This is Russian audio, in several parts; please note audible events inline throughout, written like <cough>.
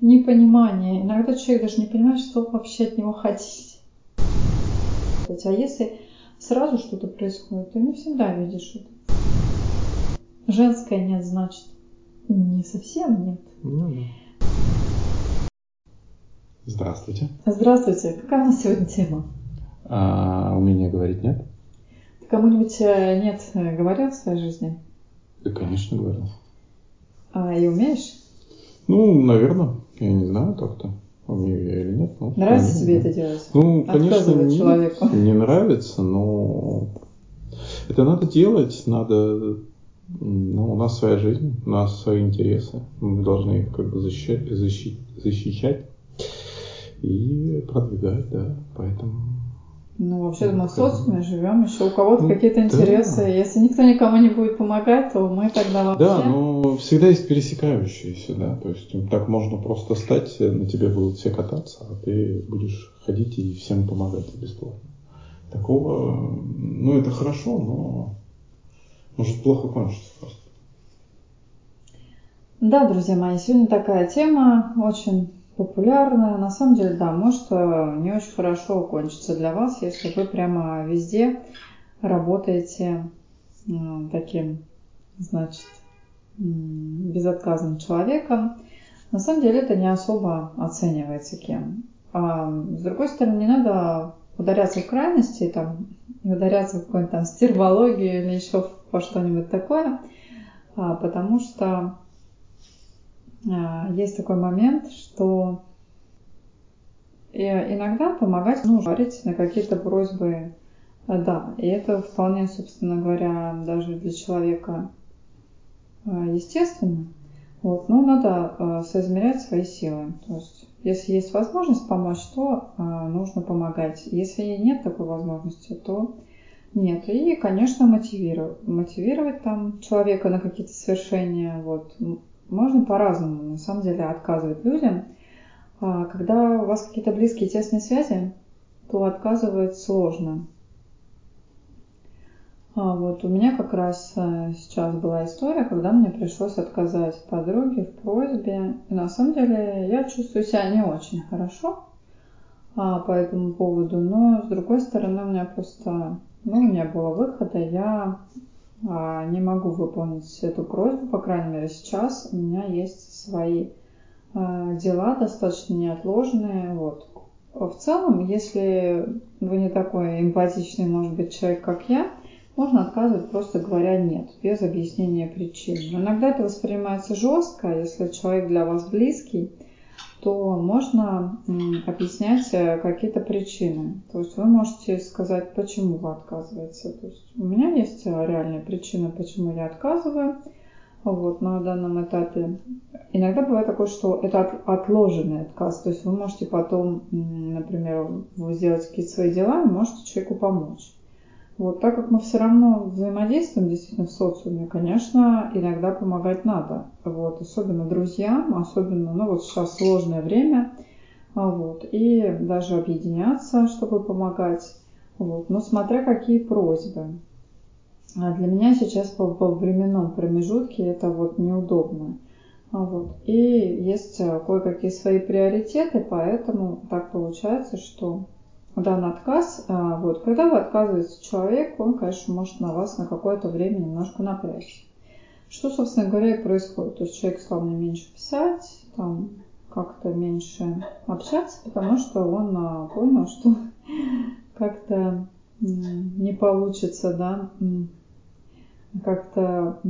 непонимание. Иногда человек даже не понимает, что вообще от него хотите. А если сразу что-то происходит, то не всегда видишь это. Женское нет, значит, не совсем нет. Ну, да. Здравствуйте. Здравствуйте. Какая у нас сегодня тема? А, умение говорить нет? Ты кому-нибудь э, нет говорил в своей жизни? Да, конечно, говорил. А и умеешь? Ну, наверное. Я не знаю как-то. Умею я или нет. Ну, нравится тебе это делать? Ну, конечно, не, человеку. не нравится, но это надо делать, надо... Ну, у нас своя жизнь, у нас свои интересы. Мы должны их как бы защищать, защищать, защищать и продвигать, да. Поэтому ну, вообще мы в социуме живем, еще у кого-то ну, какие-то интересы. Да. Если никто никому не будет помогать, то мы тогда вообще... Да, но всегда есть пересекающиеся, да. То есть так можно просто стать, на тебе будут все кататься, а ты будешь ходить и всем помогать бесплатно. Такого, ну, это хорошо, но может плохо кончиться просто. Да, друзья мои, сегодня такая тема очень популярная. На самом деле, да, может э, не очень хорошо кончиться для вас, если вы прямо везде работаете э, таким, значит, безотказным человеком. На самом деле это не особо оценивается кем. А с другой стороны, не надо ударяться в крайности, там, ударяться в какую-нибудь там стервологию или еще во что-нибудь такое, а, потому что есть такой момент, что иногда помогать нужно говорить на какие-то просьбы а, да, и это вполне, собственно говоря, даже для человека а, естественно. Вот, но надо соизмерять свои силы. То есть, если есть возможность помочь, то нужно помогать. Если нет такой возможности, то нет. И, конечно, мотивировать. Мотивировать там человека на какие-то свершения. Вот. Можно по-разному, на самом деле, отказывать людям. А, когда у вас какие-то близкие тесные связи, то отказывать сложно. А вот у меня как раз э, сейчас была история, когда мне пришлось отказать подруге в просьбе. И на самом деле я чувствую себя не очень хорошо а, по этому поводу, но с другой стороны у меня просто, ну, не было выхода, я не могу выполнить эту просьбу, по крайней мере сейчас. У меня есть свои а, дела достаточно неотложные. Вот. В целом, если вы не такой эмпатичный, может быть, человек, как я, можно отказывать просто говоря нет, без объяснения причин. Но иногда это воспринимается жестко, если человек для вас близкий – то можно объяснять э, какие-то причины. То есть вы можете сказать, почему вы отказываете. То есть у меня есть э, реальная причина, почему я отказываю. Вот, на данном этапе. Иногда бывает такое, что это отложенный отказ. То есть вы можете потом, например, сделать какие-то свои дела и можете человеку помочь. Вот, так как мы все равно взаимодействуем действительно в социуме, конечно, иногда помогать надо. Вот, особенно друзьям, особенно, ну вот сейчас сложное время, а вот, и даже объединяться, чтобы помогать. Вот, но смотря какие просьбы. А для меня сейчас по, по временном промежутке это вот неудобно. А вот. И есть э, кое-какие свои приоритеты, поэтому так получается, что данный отказ, а, вот, когда вы отказываете человеку, он, конечно, может на вас на какое-то время немножко напрячься. Что, собственно говоря, и происходит. То есть человек стал мне меньше писать, там, как-то меньше общаться, потому что он а, понял, что <laughs> как-то не получится, да, как-то,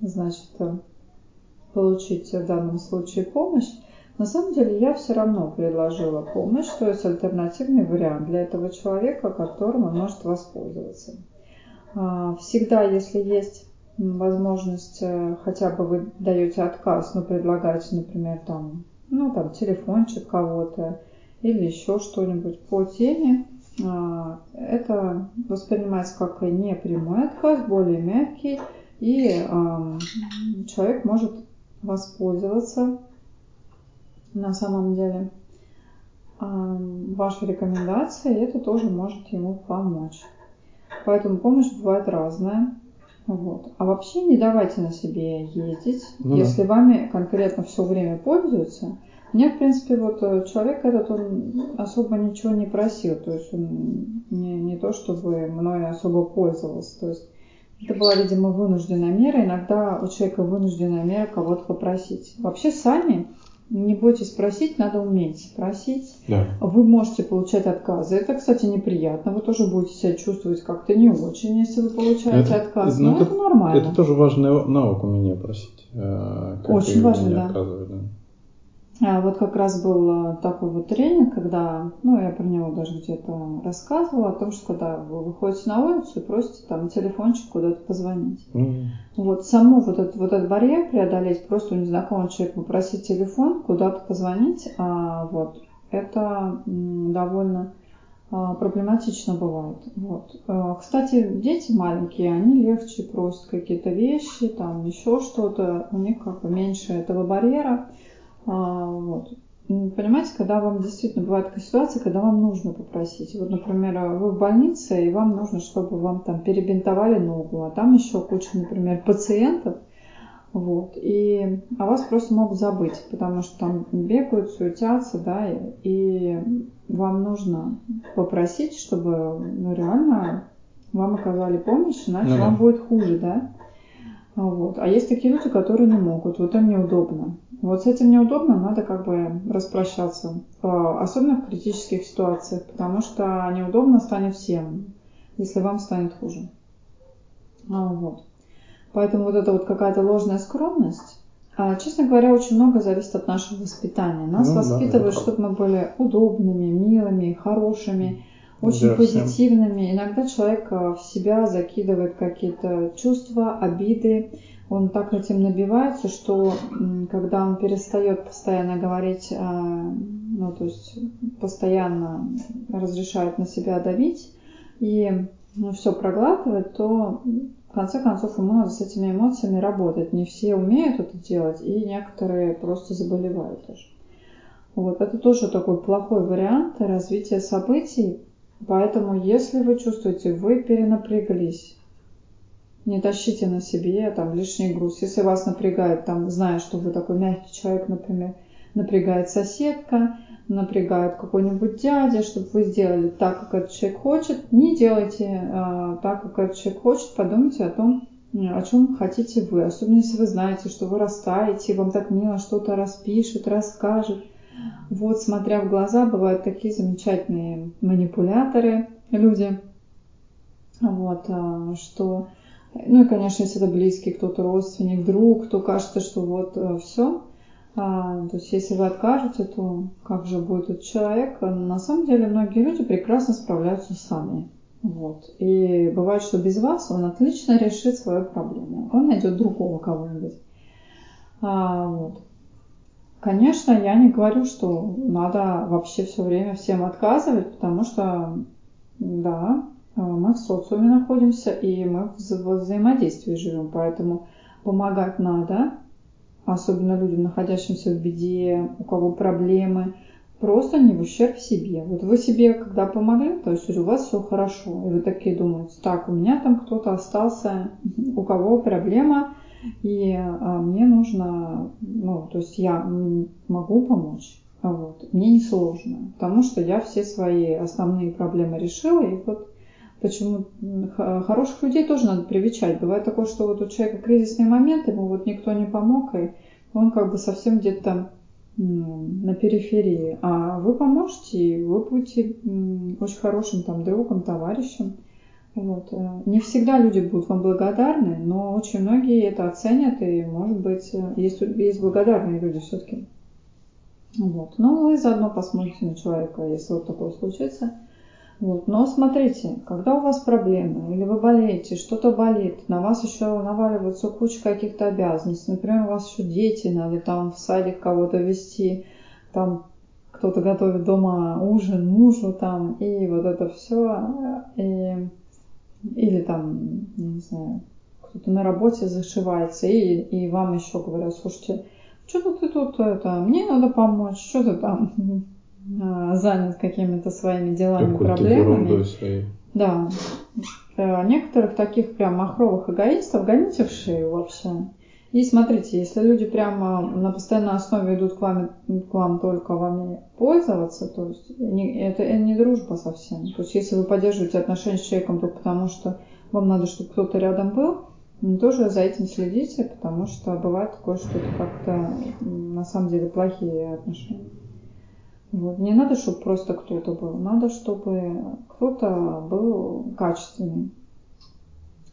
значит, получить в данном случае помощь. На самом деле я все равно предложила помощь, то есть альтернативный вариант для этого человека, которым он может воспользоваться. А, всегда, если есть возможность, э, хотя бы вы даете отказ, но предлагаете, например, там, ну, там, телефончик кого-то или еще что-нибудь по теме, а, это воспринимается как непрямой отказ, более мягкий, и человек может воспользоваться на самом деле ваши рекомендации, это тоже может ему помочь. Поэтому помощь бывает разная. Вот. А вообще не давайте на себе ездить, Ну да. если вами конкретно все время пользуются. Мне, в принципе, вот э, человек этот, он особо ничего не просил, то есть он не, не то, чтобы мной особо пользовался, то есть это была, видимо, вынужденная мера. Иногда у человека вынужденная мера кого-то попросить. Вообще сами не бойтесь просить, надо уметь просить. Да. Вы можете получать отказы. Это, кстати, неприятно. Вы тоже будете себя чувствовать как-то не очень, если вы получаете Это- отказ. ну, Но это, это- нормально. Это тоже важный навык умение просить. э, Как Очень важно, да. отказывать, да. А Вот как раз был э, такой вот тренинг, когда, ну, я про него даже где-то рассказывала, о том, что когда вы выходите на улицу и просите там телефончик куда-то позвонить. Ну, Вот саму вот этот, вот этот барьер преодолеть, просто у незнакомого человека попросить телефон, куда-то позвонить, а, вот, это довольно а, проблематично бывает. Вот. А, Кстати, дети маленькие, они легче просят какие-то вещи, там еще что-то, у них как бы меньше этого барьера. А, Вот. М, Понимаете, когда вам действительно бывает такая ситуация, когда вам нужно попросить. Вот, например, вы в больнице, и вам нужно, чтобы вам там перебинтовали ногу, а там еще куча, например, пациентов, вот, и о вас просто могут забыть, потому что там бегают, суетятся, да, и, и вам нужно попросить, чтобы ну, реально вам оказали помощь, иначе Ну да. вам будет хуже, да. А Вот. А есть такие люди, которые не могут, вот им неудобно. Вот с этим неудобно, надо как бы распрощаться, А, особенно в критических ситуациях, потому что неудобно станет всем, если вам станет хуже. А, Вот. Поэтому вот это вот какая-то ложная скромность, а, честно говоря, очень много зависит от нашего воспитания. Нас Ну да, воспитывают, это чтобы мы были удобными, милыми, хорошими, очень Да, всем. позитивными. Иногда человек а, в себя закидывает какие-то чувства, обиды. Он так этим набивается, что когда он перестает постоянно говорить, а, ну то есть постоянно разрешает на себя давить и все проглатывать, то в конце концов ему надо с этими эмоциями работать. Не все умеют это делать, и некоторые просто заболевают тоже. Вот, это тоже такой плохой вариант развития событий. Поэтому, если вы чувствуете, вы перенапряглись, не тащите на себе там лишний груз. Если вас напрягает, там, зная, что вы такой мягкий человек, например, напрягает соседка, напрягает какой-нибудь дядя, чтобы вы сделали так, как этот человек хочет, не делайте а, так, как этот человек хочет, подумайте о том, о чем хотите вы. Особенно если вы знаете, что вы растаете, вам так мило что-то распишет, расскажет. Вот, смотря в глаза, бывают такие замечательные манипуляторы, люди, вот, а, что, ну и, конечно, если это близкий кто-то, родственник, друг, то кажется, что вот все, то есть, если вы откажете, то как же будет этот человек? На самом деле, многие люди прекрасно справляются сами. Вот. И бывает, что без вас он отлично решит свою проблему. Он найдет другого кого-нибудь. А, вот. Конечно, я не говорю, что надо вообще все время всем отказывать, потому что, да, мы в социуме находимся, и мы в взаимодействии живем, поэтому помогать надо, особенно людям, находящимся в беде, у кого проблемы, просто не в ущерб себе. Вот вы себе, когда помогли, то есть у вас все хорошо, и вы такие думаете, так, у меня там кто-то остался, у кого проблема, и а, мне нужно, ну, то есть я могу помочь, вот, мне не сложно, потому что я все свои основные проблемы решила, и вот Почему хороших людей тоже надо привечать. Бывает такое, что вот у человека кризисный момент, ему вот никто не помог, и он как бы совсем где-то на периферии. А вы поможете, и вы будете очень хорошим там другом, товарищем. Вот. Не всегда люди будут вам благодарны, но очень многие это оценят, и, может быть, есть, есть благодарные люди все-таки. Вот. Но вы заодно посмотрите на человека, если вот такое случится. Вот. Но смотрите, когда у вас проблемы, или вы болеете, что-то болит, на вас еще наваливается куча каких-то обязанностей. Например, у вас еще дети, надо там в садик кого-то вести, там кто-то готовит дома ужин мужу там, и вот это все. И, или там, я не знаю, кто-то на работе зашивается, и, и вам еще говорят, слушайте, что-то ты тут, это, мне надо помочь, что ты там <laughs> занят какими-то своими делами, Какой-то проблемами. своей. Да. э, некоторых таких прям махровых эгоистов гоните в шею вообще. И смотрите, если люди прямо на постоянной основе идут к вам, к вам только вами пользоваться, то есть это не дружба совсем. То есть если вы поддерживаете отношения с человеком только потому, что вам надо, чтобы кто-то рядом был, тоже за этим следите, потому что бывает такое, что это как-то на самом деле плохие отношения. Вот. Не надо, чтобы просто кто-то был, надо, чтобы кто-то был качественный.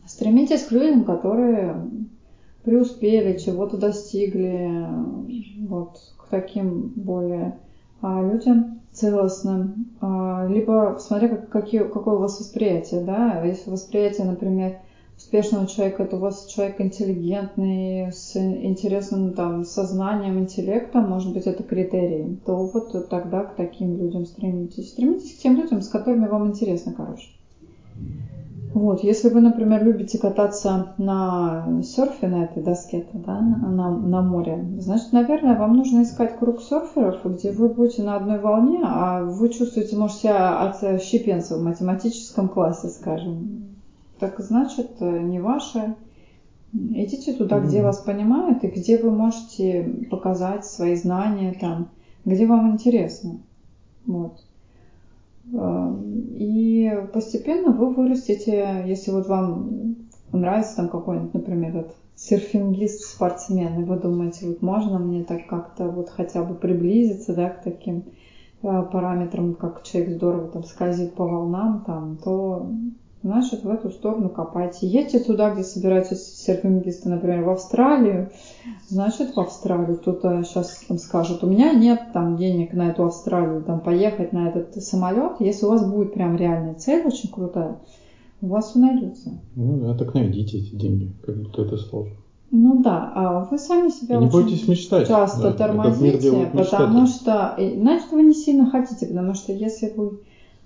Стремитесь к людям, которые преуспели, чего-то достигли, вот, к таким более а, людям целостным. А, либо смотря как, какие, какое у вас восприятие, да, если восприятие, например, успешного человека, это у вас человек интеллигентный, с интересным там сознанием, интеллектом, может быть, это критерий, то вот тогда к таким людям стремитесь. Стремитесь к тем людям, с которыми вам интересно, короче. Вот, если вы, например, любите кататься на серфе, на этой доске, да, на, на море, значит, наверное, вам нужно искать круг серферов, где вы будете на одной волне, а вы чувствуете, может, себя от щепенца в математическом классе, скажем так значит э, не ваше. Идите туда, где вас понимают и где вы можете показать свои знания, там, где вам интересно. Вот. Эм, и постепенно вы вырастете, если вот вам нравится там какой-нибудь, например, этот серфингист, спортсмен, и вы думаете, вот можно мне так как-то вот хотя бы приблизиться, да, к таким э, параметрам, как человек здорово там скользит по волнам, там, то значит, в эту сторону копайте. Едьте туда, где собираются серфингисты, например, в Австралию, значит, в Австралию. Кто-то сейчас там скажет, у меня нет там денег на эту Австралию, там, поехать на этот самолет. Если у вас будет прям реальная цель, очень крутая, у вас все найдется. Ну да, так найдите эти деньги, как будто это сложно. Ну да, а вы сами себя не очень мечтать. часто да, тормозите, потому что, значит, вы не сильно хотите, потому что если вы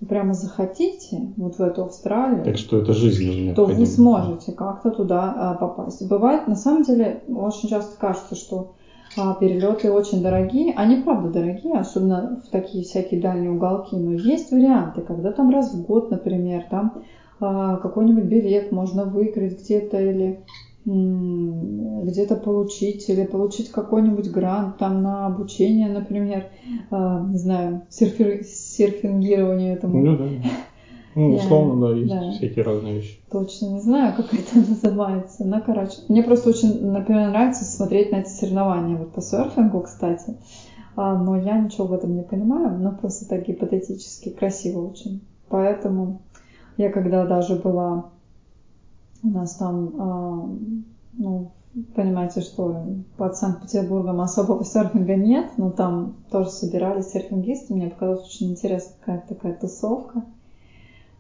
прямо захотите вот в эту Австралию, так что это жизненно то вы сможете как-то туда а, попасть. Бывает, на самом деле, очень часто кажется, что а, перелеты очень дорогие. Они правда дорогие, особенно в такие всякие дальние уголки. Но есть варианты, когда там раз в год, например, там а, какой-нибудь билет можно выиграть где-то или где-то получить или получить какой-нибудь грант там на обучение, например, э, не знаю, серфи, серфингированию этому. Ну да. Ну, условно, да, есть да. всякие разные вещи. Точно не знаю, как это <laughs> называется. Но, короче, мне просто очень, например, нравится смотреть на эти соревнования. Вот по серфингу, кстати. А, но я ничего в этом не понимаю, но просто так гипотетически красиво очень. Поэтому я когда даже была у нас там, а, ну, понимаете, что под Санкт-Петербургом особого серфинга нет, но там тоже собирались серфингисты. Мне показалось очень интересная какая-то такая тусовка.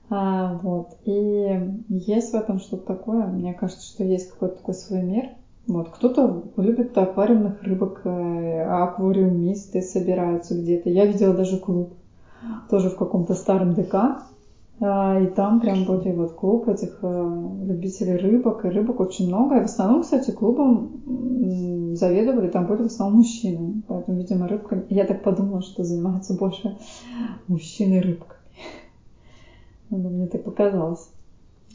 А, вот. И есть в этом что-то такое. Мне кажется, что есть какой-то такой свой мир. Вот. Кто-то любит аквариумных рыбок, э, аквариумисты собираются где-то. Я видела даже клуб, тоже в каком-то старом ДК. А, и там прям были вот клуб этих э, любителей рыбок, и рыбок очень много. И в основном, кстати, клубом заведовали, там были в основном мужчины. Поэтому, видимо, рыбками... Я так подумала, что занимаются больше мужчины рыбками. <laughs> Ну, мне так показалось.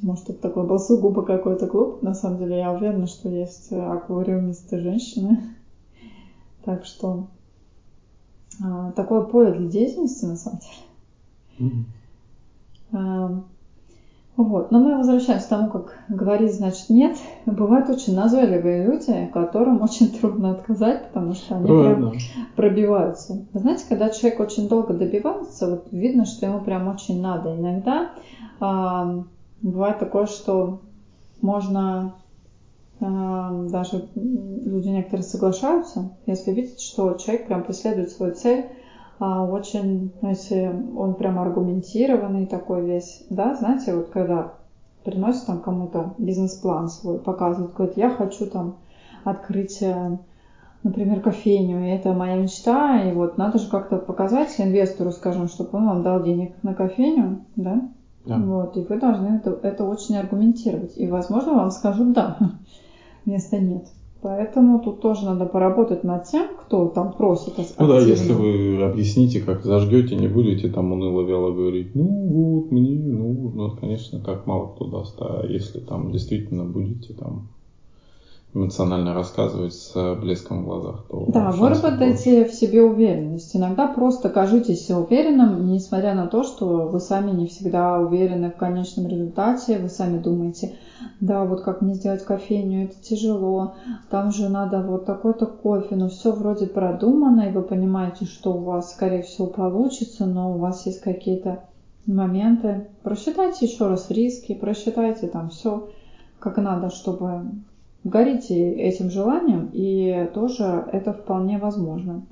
Может, это такой был сугубо какой-то клуб. На самом деле, я уверена, что есть аквариумисты женщины. <laughs> Так что а, такое поле для деятельности, на самом деле. Mm-hmm. Вот. Но мы возвращаемся к тому, как говорить, значит, нет. Бывают очень назойливые люди, которым очень трудно отказать, потому что они Правильно. прям пробиваются. Вы знаете, когда человек очень долго добивается, вот видно, что ему прям очень надо. Иногда э, бывает такое, что можно э, даже люди некоторые соглашаются, если видят, что человек прям преследует свою цель, а, очень, ну, если он прям аргументированный такой весь, да, знаете, вот когда приносит там кому-то бизнес-план свой, показывает, говорит, я хочу там открыть, э, например, кофейню, и это моя мечта, и вот надо же как-то показать инвестору, скажем, чтобы он вам дал денег на кофейню, да, да. Вот, и вы должны это, это очень аргументировать. И, возможно, вам скажут да, <laughs> вместо нет. Поэтому тут тоже надо поработать над тем, кто там просит. Ну да, если вы объясните, как зажгете, не будете там уныло вяло говорить, ну вот, мне нужно, конечно, так мало кто даст. А если там действительно будете там эмоционально рассказывать с блеском в глазах, то... Да, выработайте в себе уверенность. Иногда просто кажитесь уверенным, несмотря на то, что вы сами не всегда уверены в конечном результате, вы сами думаете, да, вот как мне сделать кофейню, это тяжело, там же надо вот такой-то кофе, но все вроде продумано, и вы понимаете, что у вас, скорее всего, получится, но у вас есть какие-то моменты. Просчитайте еще раз риски, просчитайте там все как надо, чтобы горите этим желанием, и тоже это вполне возможно.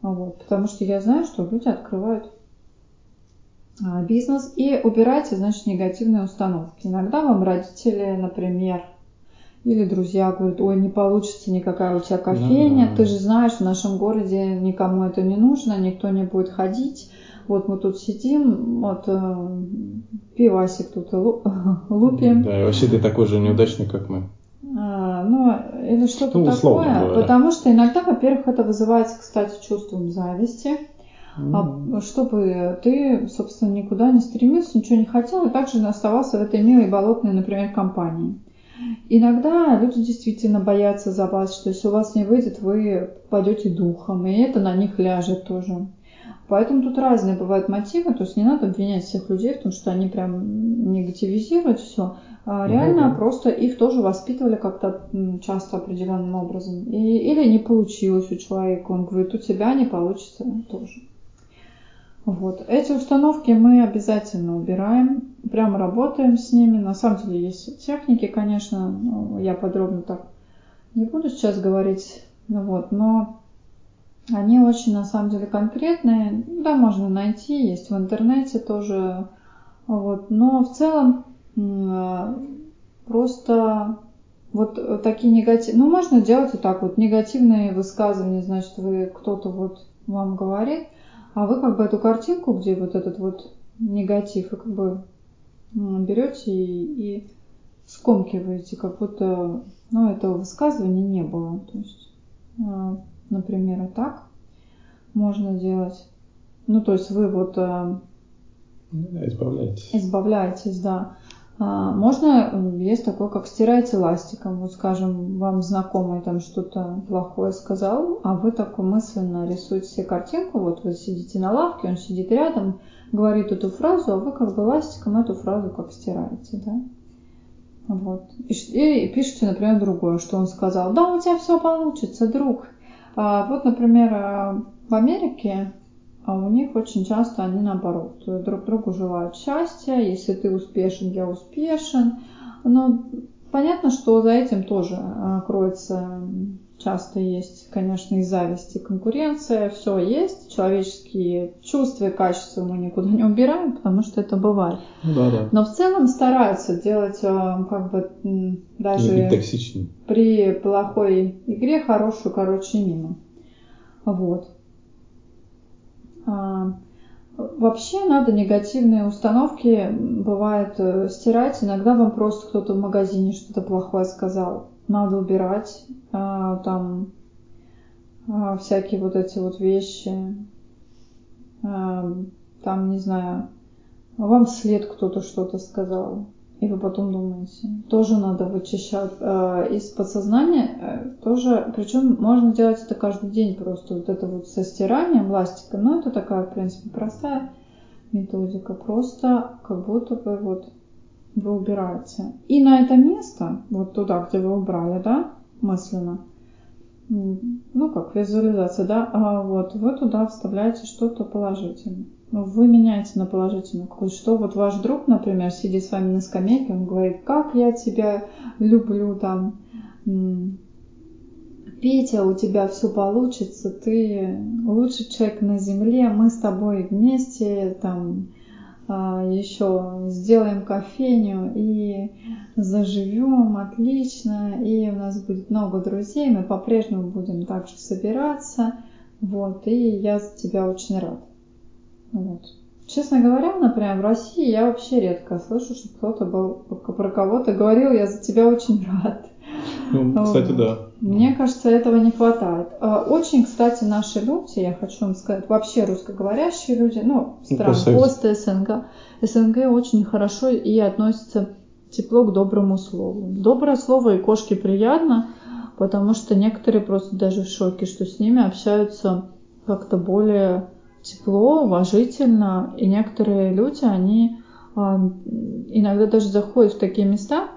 Вот, потому что я знаю, что люди открывают а, бизнес и убирайте, значит, негативные установки. Иногда вам родители, например, или друзья говорят, ой, не получится никакая у тебя кофейня, да, да. ты же знаешь, в нашем городе никому это не нужно, никто не будет ходить. Вот мы тут сидим, вот э, пивасик тут <laughs> лупим. Да, и вообще ты такой же неудачник, как мы. А, ну, или что-то ну, такое. Говоря. Потому что иногда, во-первых, это вызывается, кстати, чувством зависти. Mm. А, чтобы ты, собственно, никуда не стремился, ничего не хотел, и также оставался в этой милой болотной, например, компании. Иногда люди действительно боятся за вас, что если у вас не выйдет, вы пойдете духом, и это на них ляжет тоже. Поэтому тут разные бывают мотивы, то есть не надо обвинять всех людей в том, что они прям негативизируют все. А реально угу. просто их тоже воспитывали как-то часто определенным образом. И, или не получилось у человека, он говорит, у тебя не получится тоже. Вот. Эти установки мы обязательно убираем, прям работаем с ними. На самом деле есть техники, конечно, я подробно так не буду сейчас говорить, ну вот, но они очень на самом деле конкретные. Да, можно найти, есть в интернете тоже. Вот. Но в целом просто вот такие негативные, ну можно делать и так вот, негативные высказывания, значит, вы кто-то вот вам говорит, а вы как бы эту картинку, где вот этот вот негатив, вы как бы берете и, и скомкиваете, как будто, ну, этого высказывания не было. То есть, а, например, и так можно делать. Ну, то есть вы вот... Да, избавляетесь. Избавляетесь, да. А, можно, есть такое, как стирать эластиком. Вот, скажем, вам знакомый там что-то плохое сказал, а вы так мысленно рисуете себе картинку. Вот вы сидите на лавке, он сидит рядом, говорит эту фразу, а вы как бы эластиком эту фразу как стираете, да? Вот. И, и пишите, например, другое, что он сказал. Да, у тебя все получится, друг. А, вот, например, а, в Америке а у них очень часто они наоборот друг другу желают счастья, если ты успешен, я успешен. Но понятно, что за этим тоже а, кроется часто есть, конечно, и зависть, и конкуренция, все есть, человеческие чувства и качества мы никуда не убираем, потому что это бывает. Ну да, да. Но в целом стараются делать а, как бы даже при плохой игре хорошую, короче, мимо. Вот. А, вообще надо негативные установки, бывает, э, стирать. Иногда вам просто кто-то в магазине что-то плохое сказал. Надо убирать а, там а, всякие вот эти вот вещи. Там, не знаю, вам вслед кто-то что-то сказал и вы потом думаете. Тоже надо вычищать э, из подсознания. Э, тоже, причем можно делать это каждый день просто. Вот это вот со стиранием ластика. Но это такая, в принципе, простая методика. Просто как будто бы вот вы убираете. И на это место, вот туда, где вы убрали, да, мысленно, ну как визуализация, да, а вот вы туда вставляете что-то положительное. Ну, вы меняете на положительную какую-то. Что вот ваш друг, например, сидит с вами на скамейке, он говорит, как я тебя люблю, там, Петя, у тебя все получится, ты лучший человек на земле, мы с тобой вместе, там, а, еще сделаем кофейню и заживем отлично, и у нас будет много друзей, мы по-прежнему будем также собираться, вот, и я за тебя очень рад. Вот. Честно говоря, например, в России я вообще редко слышу, что кто-то был про кого-то говорил, я за тебя очень <laughs> рад. Ну, кстати, да. Мне кажется, этого не хватает. А, очень, кстати, наши люди, я хочу вам сказать, вообще русскоговорящие люди, ну, ну стран пост СНГ, СНГ очень хорошо и относятся тепло к доброму слову. Доброе слово и кошке приятно, потому что некоторые просто даже в шоке, что с ними общаются как-то более тепло, уважительно. И некоторые люди, они а, иногда даже заходят в такие места,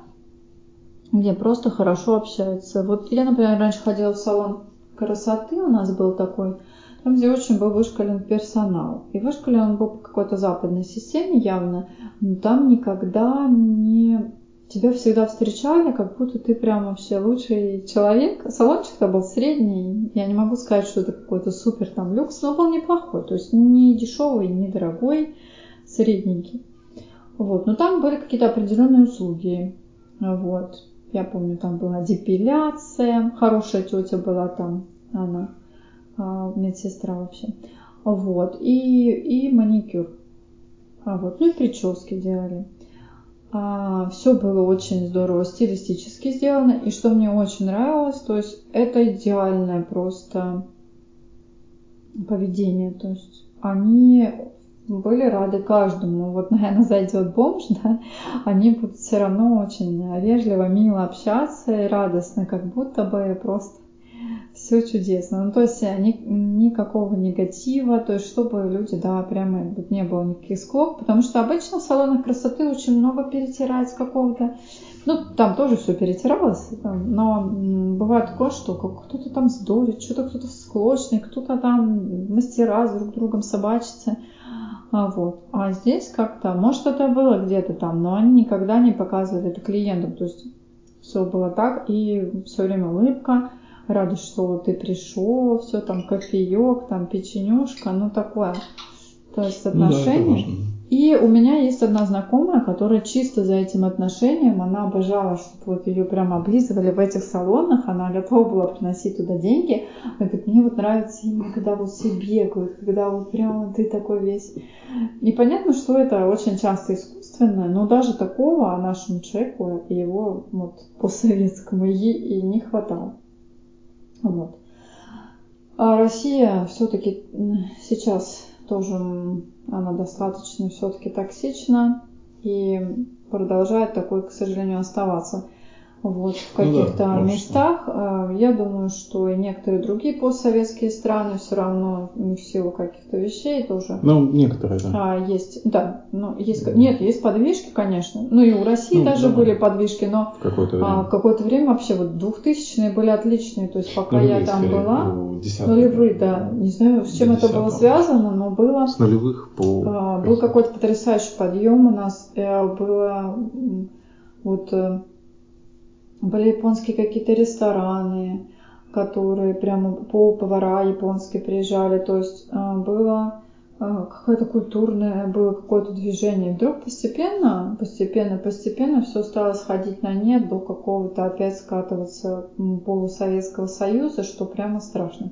где просто хорошо общаются. Вот я, например, раньше ходила в салон красоты, у нас был такой, там, где очень был вышкален персонал. И вышкален он был по какой-то западной системе явно, но там никогда не... Тебя всегда встречали, как будто ты прям вообще лучший человек. Салончик-то был средний. Я не могу сказать, что это какой-то супер там люкс, но был неплохой. То есть не дешевый, не дорогой, средненький. Вот. Но там были какие-то определенные услуги. Вот. Я помню, там была депиляция. Хорошая тетя была там. Она а, медсестра вообще. Вот. И, и маникюр. А вот. Ну и прически делали. А, все было очень здорово стилистически сделано. И что мне очень нравилось, то есть это идеальное просто поведение. То есть они были рады каждому. Вот, <laughs> наверное, зайдет бомж, да, они будут все равно очень вежливо, мило общаться и радостно, как будто бы просто все чудесно. Ну, то есть э, ни, никакого негатива, то есть чтобы люди, да, прямо не было никаких склок, потому что обычно в салонах красоты очень много перетирается какого-то, ну, там тоже все перетиралось, но бывает такое, что кто-то там сдурит, что-то кто-то склочный, кто-то там мастера с друг другом собачится. А, вот. а здесь как-то, может это было где-то там, но они никогда не показывали это клиентам. То есть все было так, и все время улыбка, рада, что ты пришел, все там кофеек, там печенюшка, ну такое. То есть отношения. Ну, да, и у меня есть одна знакомая, которая чисто за этим отношением, она обожала, чтобы вот ее прямо облизывали в этих салонах, она готова была приносить туда деньги. Она говорит, мне вот нравится именно, когда вот все бегают, когда вот прямо ты такой весь. Непонятно, что это очень часто искусственное, но даже такого нашему человеку его вот по советскому и, и не хватало. Вот. А Россия все-таки сейчас тоже она достаточно все-таки токсична и продолжает такой, к сожалению, оставаться вот, в каких-то ну, да, местах. Э, я думаю, что и некоторые другие постсоветские страны все равно в силу каких-то вещей тоже. Ну, некоторые, да. А, есть, да. Ну, есть, нет, есть подвижки, конечно. Ну, и у России ну, даже да. были подвижки, но в какое-то время, а, какое-то время вообще вот 2000-е были отличные. То есть, пока нулевые, я там была, нулевые, да. Не знаю, с чем это было связано, но было... С нулевых по... А, был какой-то потрясающий подъем у нас. Э, было вот э, были японские какие-то рестораны, которые прямо по повара японские приезжали. То есть э, было э, какое-то культурное, было какое-то движение. И вдруг постепенно, постепенно, постепенно все стало сходить на нет до какого-то опять скатываться полусоветского союза, что прямо страшно.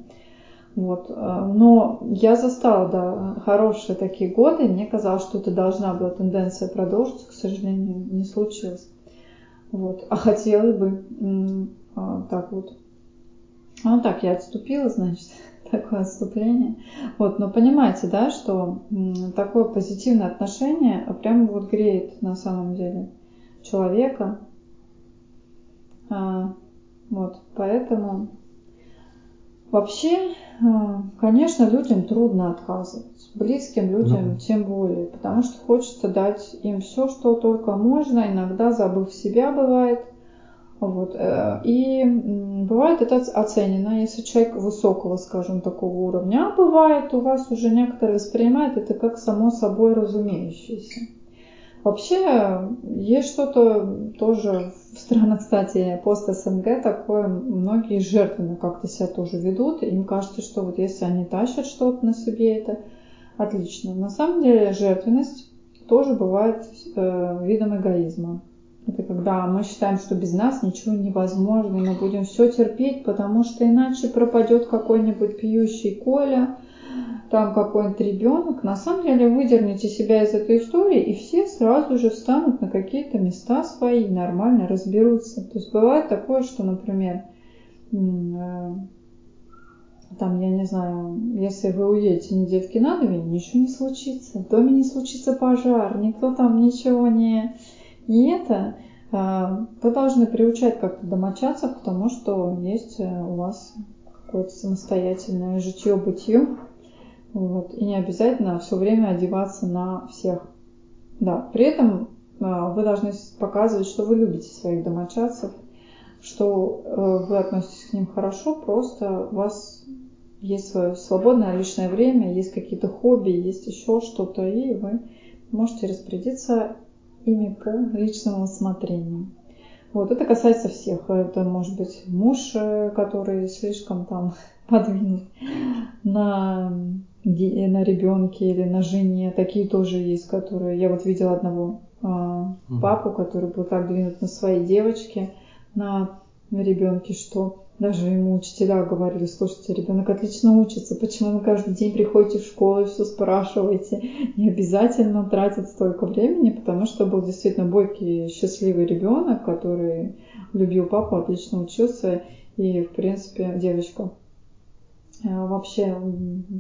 Вот. Э, но я застала, да, хорошие такие годы. Мне казалось, что это должна была тенденция продолжиться. К сожалению, не случилось. Вот. А хотелось бы а, так вот. Ну так, я отступила, значит, <laughs> такое отступление. Вот, но понимаете, да, что такое позитивное отношение прямо вот греет на самом деле человека. А, вот, поэтому вообще, а, конечно, людям трудно отказывать. Близким людям да. тем более, потому что хочется дать им все, что только можно, иногда забыв себя бывает. Вот. Э, и бывает это оценено, если человек высокого, скажем, такого уровня, а бывает у вас уже некоторые воспринимают это как само собой разумеющееся. Вообще есть что-то тоже в странах, кстати, пост СНГ такое, многие жертвенно как-то себя тоже ведут. Им кажется, что вот если они тащат что-то на себе, это отлично. На самом деле жертвенность тоже бывает э, видом эгоизма. Это когда мы считаем, что без нас ничего невозможно, и мы будем все терпеть, потому что иначе пропадет какой-нибудь пьющий Коля, там какой-нибудь ребенок, на самом деле выдерните себя из этой истории, и все сразу же встанут на какие-то места свои, нормально разберутся. То есть бывает такое, что, например, э, там, я не знаю, если вы уедете недельки на две, ничего не случится. В доме не случится пожар, никто там ничего не... Не это. А, вы должны приучать как-то домочадцев к тому, что есть э, у вас какое-то самостоятельное житье-бытие. Вот. И не обязательно все время одеваться на всех. Да, при этом а, вы должны показывать, что вы любите своих домочадцев, что э, вы относитесь к ним хорошо, просто вас есть свое свободное личное время, есть какие-то хобби, есть еще что-то, и вы можете распорядиться ими по личному усмотрению. Вот, это касается всех. Это может быть муж, э, который слишком там <laughs> подвинут на, на ребенке или на жене. Такие тоже есть, которые... Я вот видела одного а, папу, который был так двинут на своей девочке, на ребенке, что даже ему учителя говорили, слушайте, ребенок отлично учится, почему вы каждый день приходите в школу и все спрашиваете? Не обязательно тратить столько времени, потому что был действительно бойкий, счастливый ребенок, который любил папу, отлично учился, и, в принципе, девочка э, вообще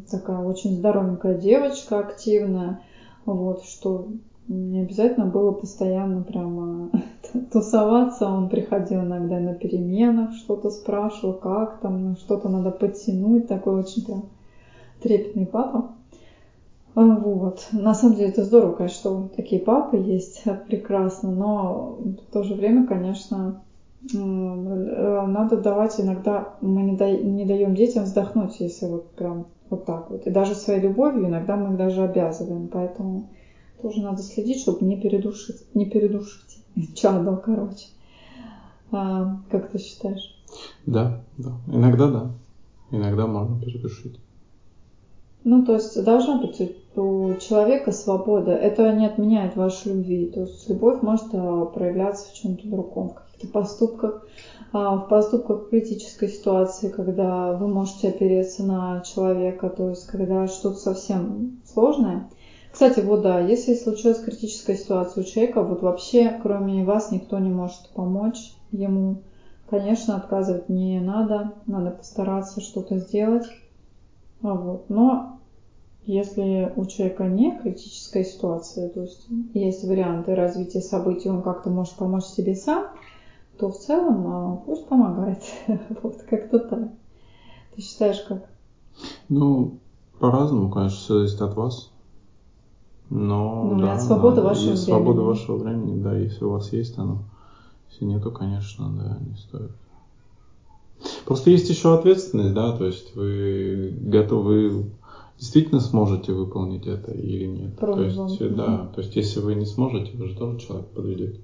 такая очень здоровенькая девочка, активная, вот, что не обязательно было постоянно прямо <laughs> тусоваться. Он приходил иногда на переменах, что-то спрашивал, как там, что-то надо подтянуть. Такой очень прям трепетный папа. А, вот. На самом деле это здорово, конечно, что такие папы есть, <laughs> прекрасно, но в то же время, конечно, надо давать иногда, мы не, не даем детям вздохнуть, если вот прям вот так вот. И даже своей любовью иногда мы их даже обязываем, поэтому тоже надо следить, чтобы не передушить, не передушить чадо, короче. А, как ты считаешь? Да, да. Иногда да. Иногда можно передушить. Ну, то есть должна быть у человека свобода. Это не отменяет вашей любви. То есть любовь может а, проявляться в чем-то другом, в каких-то поступках, а, в поступках критической ситуации, когда вы можете опереться на человека, то есть когда что-то совсем сложное, кстати, вот да, если случилась критическая ситуация у человека, вот вообще кроме вас никто не может помочь ему. Конечно, отказывать не надо, надо постараться что-то сделать. А вот. Но если у человека не критическая ситуация, то есть есть варианты развития событий, он как-то может помочь себе сам, то в целом а, пусть помогает. <laughs> вот как-то так. Ты считаешь как? Ну, по-разному, конечно, все зависит от вас. Но, ну, да, свобода вашего времени. Свобода вашего времени, да, если у вас есть оно. Если нету, конечно, да, не стоит. Просто есть еще ответственность, да, то есть вы готовы, действительно сможете выполнить это или нет. Пробовал. То есть, да, то есть если вы не сможете, вы же тоже человек подведете.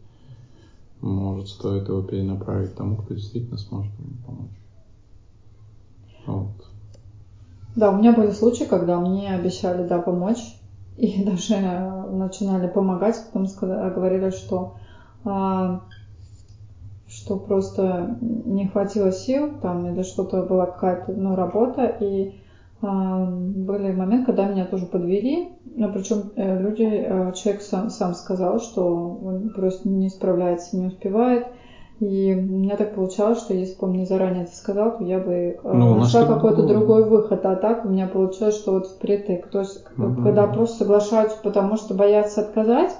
Может, стоит его перенаправить тому, кто действительно сможет ему помочь. Вот. Да, у меня были случаи, когда мне обещали, да, помочь, и <laughs> даже начинали помогать, потом сказали, говорили, что а, что просто не хватило сил, там или что-то была какая-то ну, работа, и а, были моменты, когда меня тоже подвели, но причем э, люди, э, человек сам, сам сказал, что он просто не справляется, не успевает, и у меня так получалось, что если бы он мне заранее это сказал, то я бы э, ну, нашла какой-то другой выход. А так у меня получилось, что вот впритык. То есть, угу. когда просто соглашаются, потому что боятся отказать,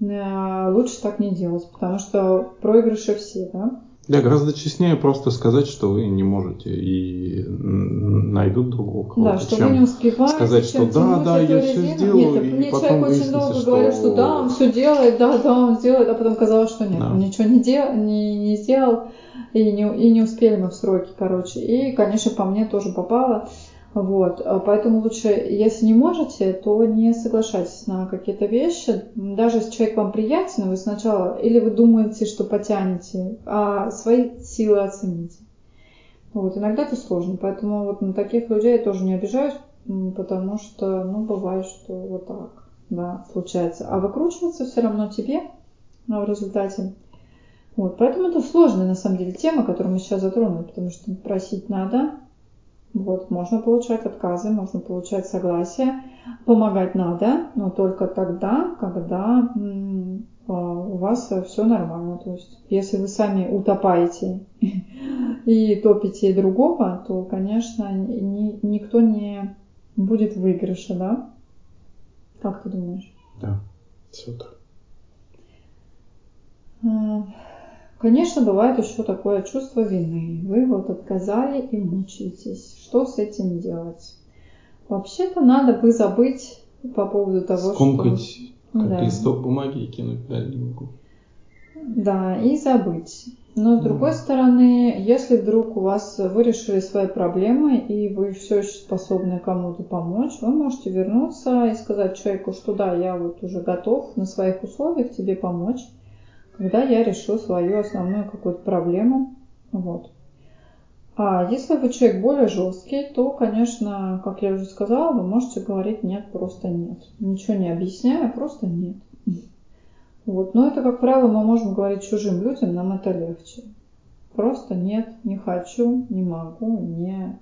э, лучше так не делать, потому что проигрыши все, да? Да, гораздо честнее просто сказать, что вы не можете, и найдут другого кого-то. Да, что вы не успеваете. Сказать, что да, да, я все сделаю, нет, мне человек очень долго что... говорил, что да, он все делает, да, да, он сделает, а потом казалось, что нет, да. он ничего не, дел, не, не сделал, и не, и не успели мы в сроки, короче. И, конечно, по мне тоже попало. Вот, а поэтому лучше, если не можете, то не соглашайтесь на какие-то вещи. Даже если человек вам приятен, вы сначала, или вы думаете, что потянете, а свои силы оцените. Вот, иногда это сложно, поэтому вот на таких людей я тоже не обижаюсь, потому что, ну, бывает, что вот так, да, случается. А выкручиваться все равно тебе в результате. Вот, поэтому это сложная, на самом деле, тема, которую мы сейчас затронули, потому что просить надо, Вот, можно получать отказы, можно получать согласие. Помогать надо, но только тогда, когда а, у вас все нормально. То есть, если вы сами утопаете <laughs> и топите другого, то, конечно, ни, никто не будет в выигрыше, да? Как ты думаешь? Да, все так. А, конечно, бывает еще такое чувство вины. Вы вот отказали и мучаетесь. Что с этим делать? Вообще-то надо бы забыть по поводу того, Скомкать что как да. листок бумаги и кинуть в угол. Да, и забыть. Но с другой стороны, если вдруг у вас вы решили свои проблемы и вы все еще способны кому-то помочь, вы можете вернуться и сказать человеку, что да, я вот уже готов на своих условиях тебе помочь, когда я решу свою основную какую-то проблему. Вот. А если вы человек более жесткий, то, конечно, как я уже сказала, вы можете говорить нет, просто нет. Ничего не объясняя, просто нет. <laughs> Вот. Но это, как правило, мы можем говорить чужим людям, нам это легче. Просто нет, не хочу, не могу, не...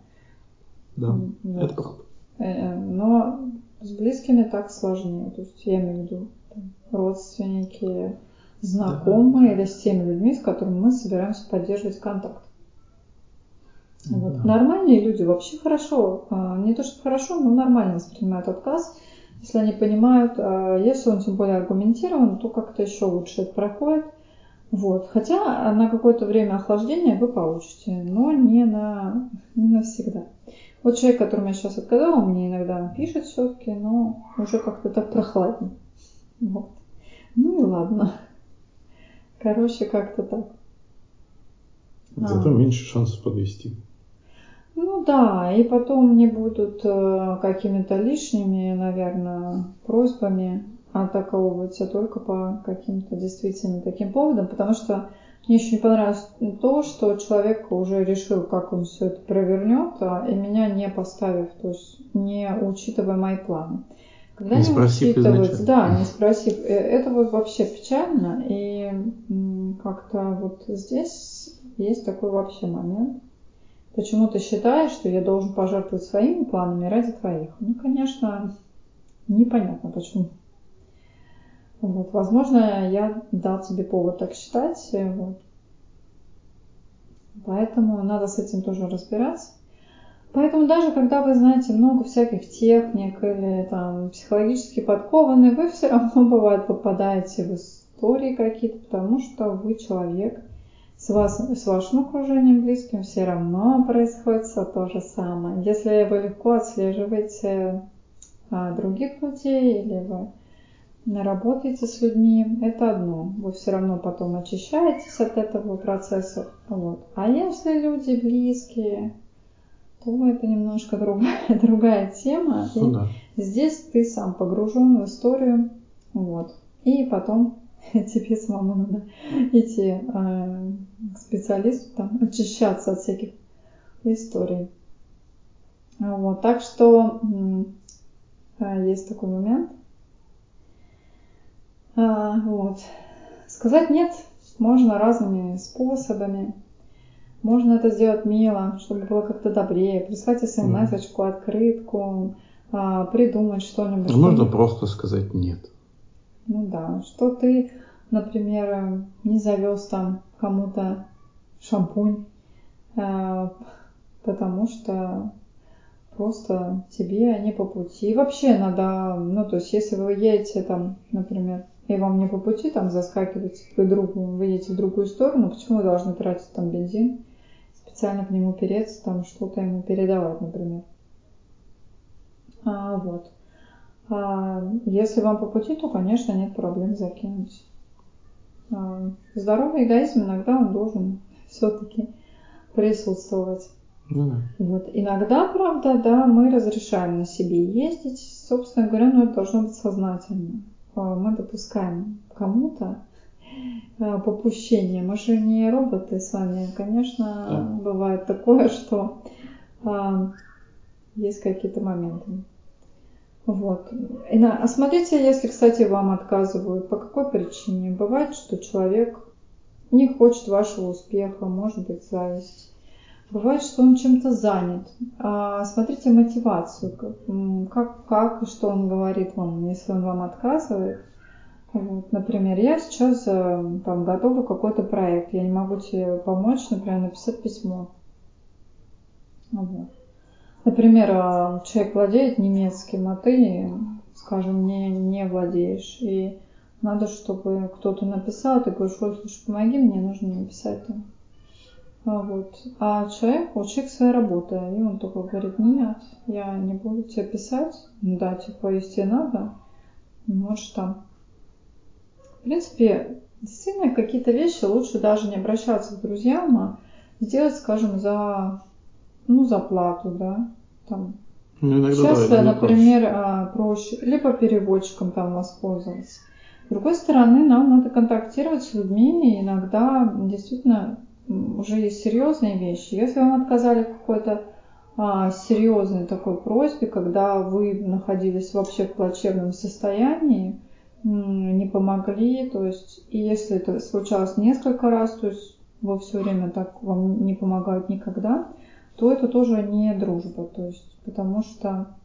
Да, вот. это правда. Э, э, но с близкими так сложнее. То есть я имею в виду там, родственники, знакомые да. или с теми людьми, с которыми мы собираемся поддерживать контакт. Вот. Нормальные люди вообще хорошо, а, не то что хорошо, но нормально воспринимают отказ, если они понимают, а, если он тем более аргументирован, то как-то еще лучше это проходит. Вот. Хотя на какое-то время охлаждения вы получите, но не, на, не навсегда. Вот человек, которому я сейчас отказала, мне иногда пишет все-таки, но уже как-то так прохладнее. Вот. Ну и ладно. Короче, как-то так. Зато а. меньше шансов подвести. Ну да, и потом мне будут э, какими-то лишними, наверное, просьбами атаковывать, а только по каким-то действительно таким поводам, потому что мне еще не понравилось то, что человек уже решил, как он все это провернет, а, и меня не поставив, то есть не учитывая мои планы. Когда не, не учитывается, да, не спросив, э, это вот вообще печально, и как-то вот здесь есть такой вообще момент, Почему ты считаешь, что я должен пожертвовать своими планами ради твоих? Ну, конечно, непонятно почему. Вот, возможно, я дал тебе повод так считать. Вот. Поэтому надо с этим тоже разбираться. Поэтому даже когда вы знаете много всяких техник или там психологически подкованные, вы все равно бывает попадаете в истории какие-то, потому что вы человек – с, вас, с вашим окружением близким все равно происходит все то же самое. Если вы легко отслеживаете а, других людей или вы работаете с людьми, это одно. Вы все равно потом очищаетесь от этого процесса. Вот. А если люди близкие, то это немножко другая, <laughs> другая тема. Ну, да. Здесь ты сам погружен в историю. Вот. И потом <laughs> тебе самому надо идти э, к специалисту, там, очищаться от всяких историй. Вот, так что э, есть такой момент. А, вот. Сказать нет можно разными способами. Можно это сделать мило, чтобы было как-то добрее. Прислать смс открытку, а, придумать что-нибудь. Можно просто сказать нет. Ну да, что ты, например, не завез там кому-то шампунь, э, потому что просто тебе не по пути. И вообще надо, ну то есть если вы едете там, например, и вам не по пути там заскакивать к другу, вы едете в другую сторону, почему вы должны тратить там бензин, специально к нему переться, там что-то ему передавать, например. А, вот. А если вам по пути, то, конечно, нет проблем закинуть. А, здоровый эгоизм иногда он должен <laughs> все-таки присутствовать. Ну, да. Вот. Иногда, правда, да, мы разрешаем на себе ездить. Собственно говоря, но это должно быть сознательно. А, мы допускаем кому-то <laughs> попущение. Мы же не роботы с вами. Конечно, да. бывает такое, что есть какие-то моменты. Вот. И на, а смотрите, если, кстати, вам отказывают, по какой причине? Бывает, что человек не хочет вашего успеха, может быть, зависть. Бывает, что он чем-то занят. А, смотрите мотивацию, как, как и что он говорит вам, если он вам отказывает. Вот, например, я сейчас э, там готовлю какой-то проект, я не могу тебе помочь, например, написать письмо. Вот. Например, э, человек владеет немецким, а ты, скажем, не, не владеешь. И надо, чтобы кто-то написал, ты говоришь, ой, слушай, помоги мне, нужно написать там. А, вот. а человек, вот человек своя работа, и он только говорит, нет, я не буду тебе писать, ну да, типа, если надо, можешь там. В принципе, действительно, какие-то вещи лучше даже не обращаться к друзьям, а сделать, скажем, за, ну, за плату, да, там. Ну, иногда, Сейчас, да, например, проще. А, проще, либо переводчиком там воспользоваться. С другой стороны, нам надо контактировать с людьми, и иногда действительно уже есть серьезные вещи. Если вам отказали в какой-то а, серьезной такой просьбе, когда вы находились вообще в плачевном состоянии, не помогли, то есть, и если это случалось несколько раз, то есть вы все время так вам не помогают никогда, то это тоже не дружба, то есть, потому что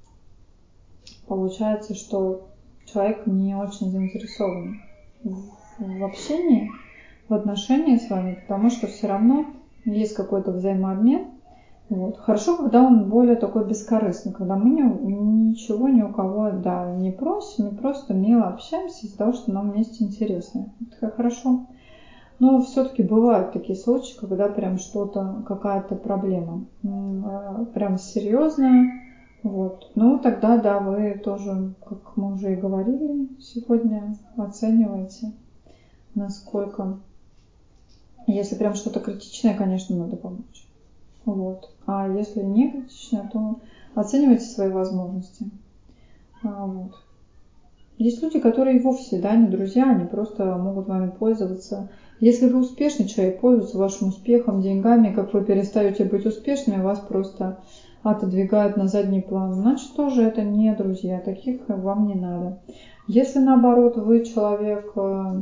получается, что человек не очень заинтересован в, общении, в отношении с вами, потому что все равно есть какой-то взаимообмен. Вот. Хорошо, когда он более такой бескорыстный, когда мы не, ничего ни у кого да, не просим, мы просто мило общаемся из-за того, что нам вместе интересно. Это хорошо. Но все-таки бывают такие случаи, когда прям что-то, какая-то проблема а, прям серьезная. Вот. Ну, тогда, да, вы тоже, как мы уже и говорили сегодня, оцениваете, насколько если прям что-то критичное, конечно, надо помочь. Вот. А если не критичное, то оценивайте свои возможности. А, вот. Есть люди, которые вовсе да, не друзья, они просто могут вами пользоваться. Если вы успешный человек, пользуются вашим успехом, деньгами, как вы перестаете быть успешными, вас просто отодвигают на задний план, значит тоже это не друзья, таких вам не надо. Если наоборот вы человек э,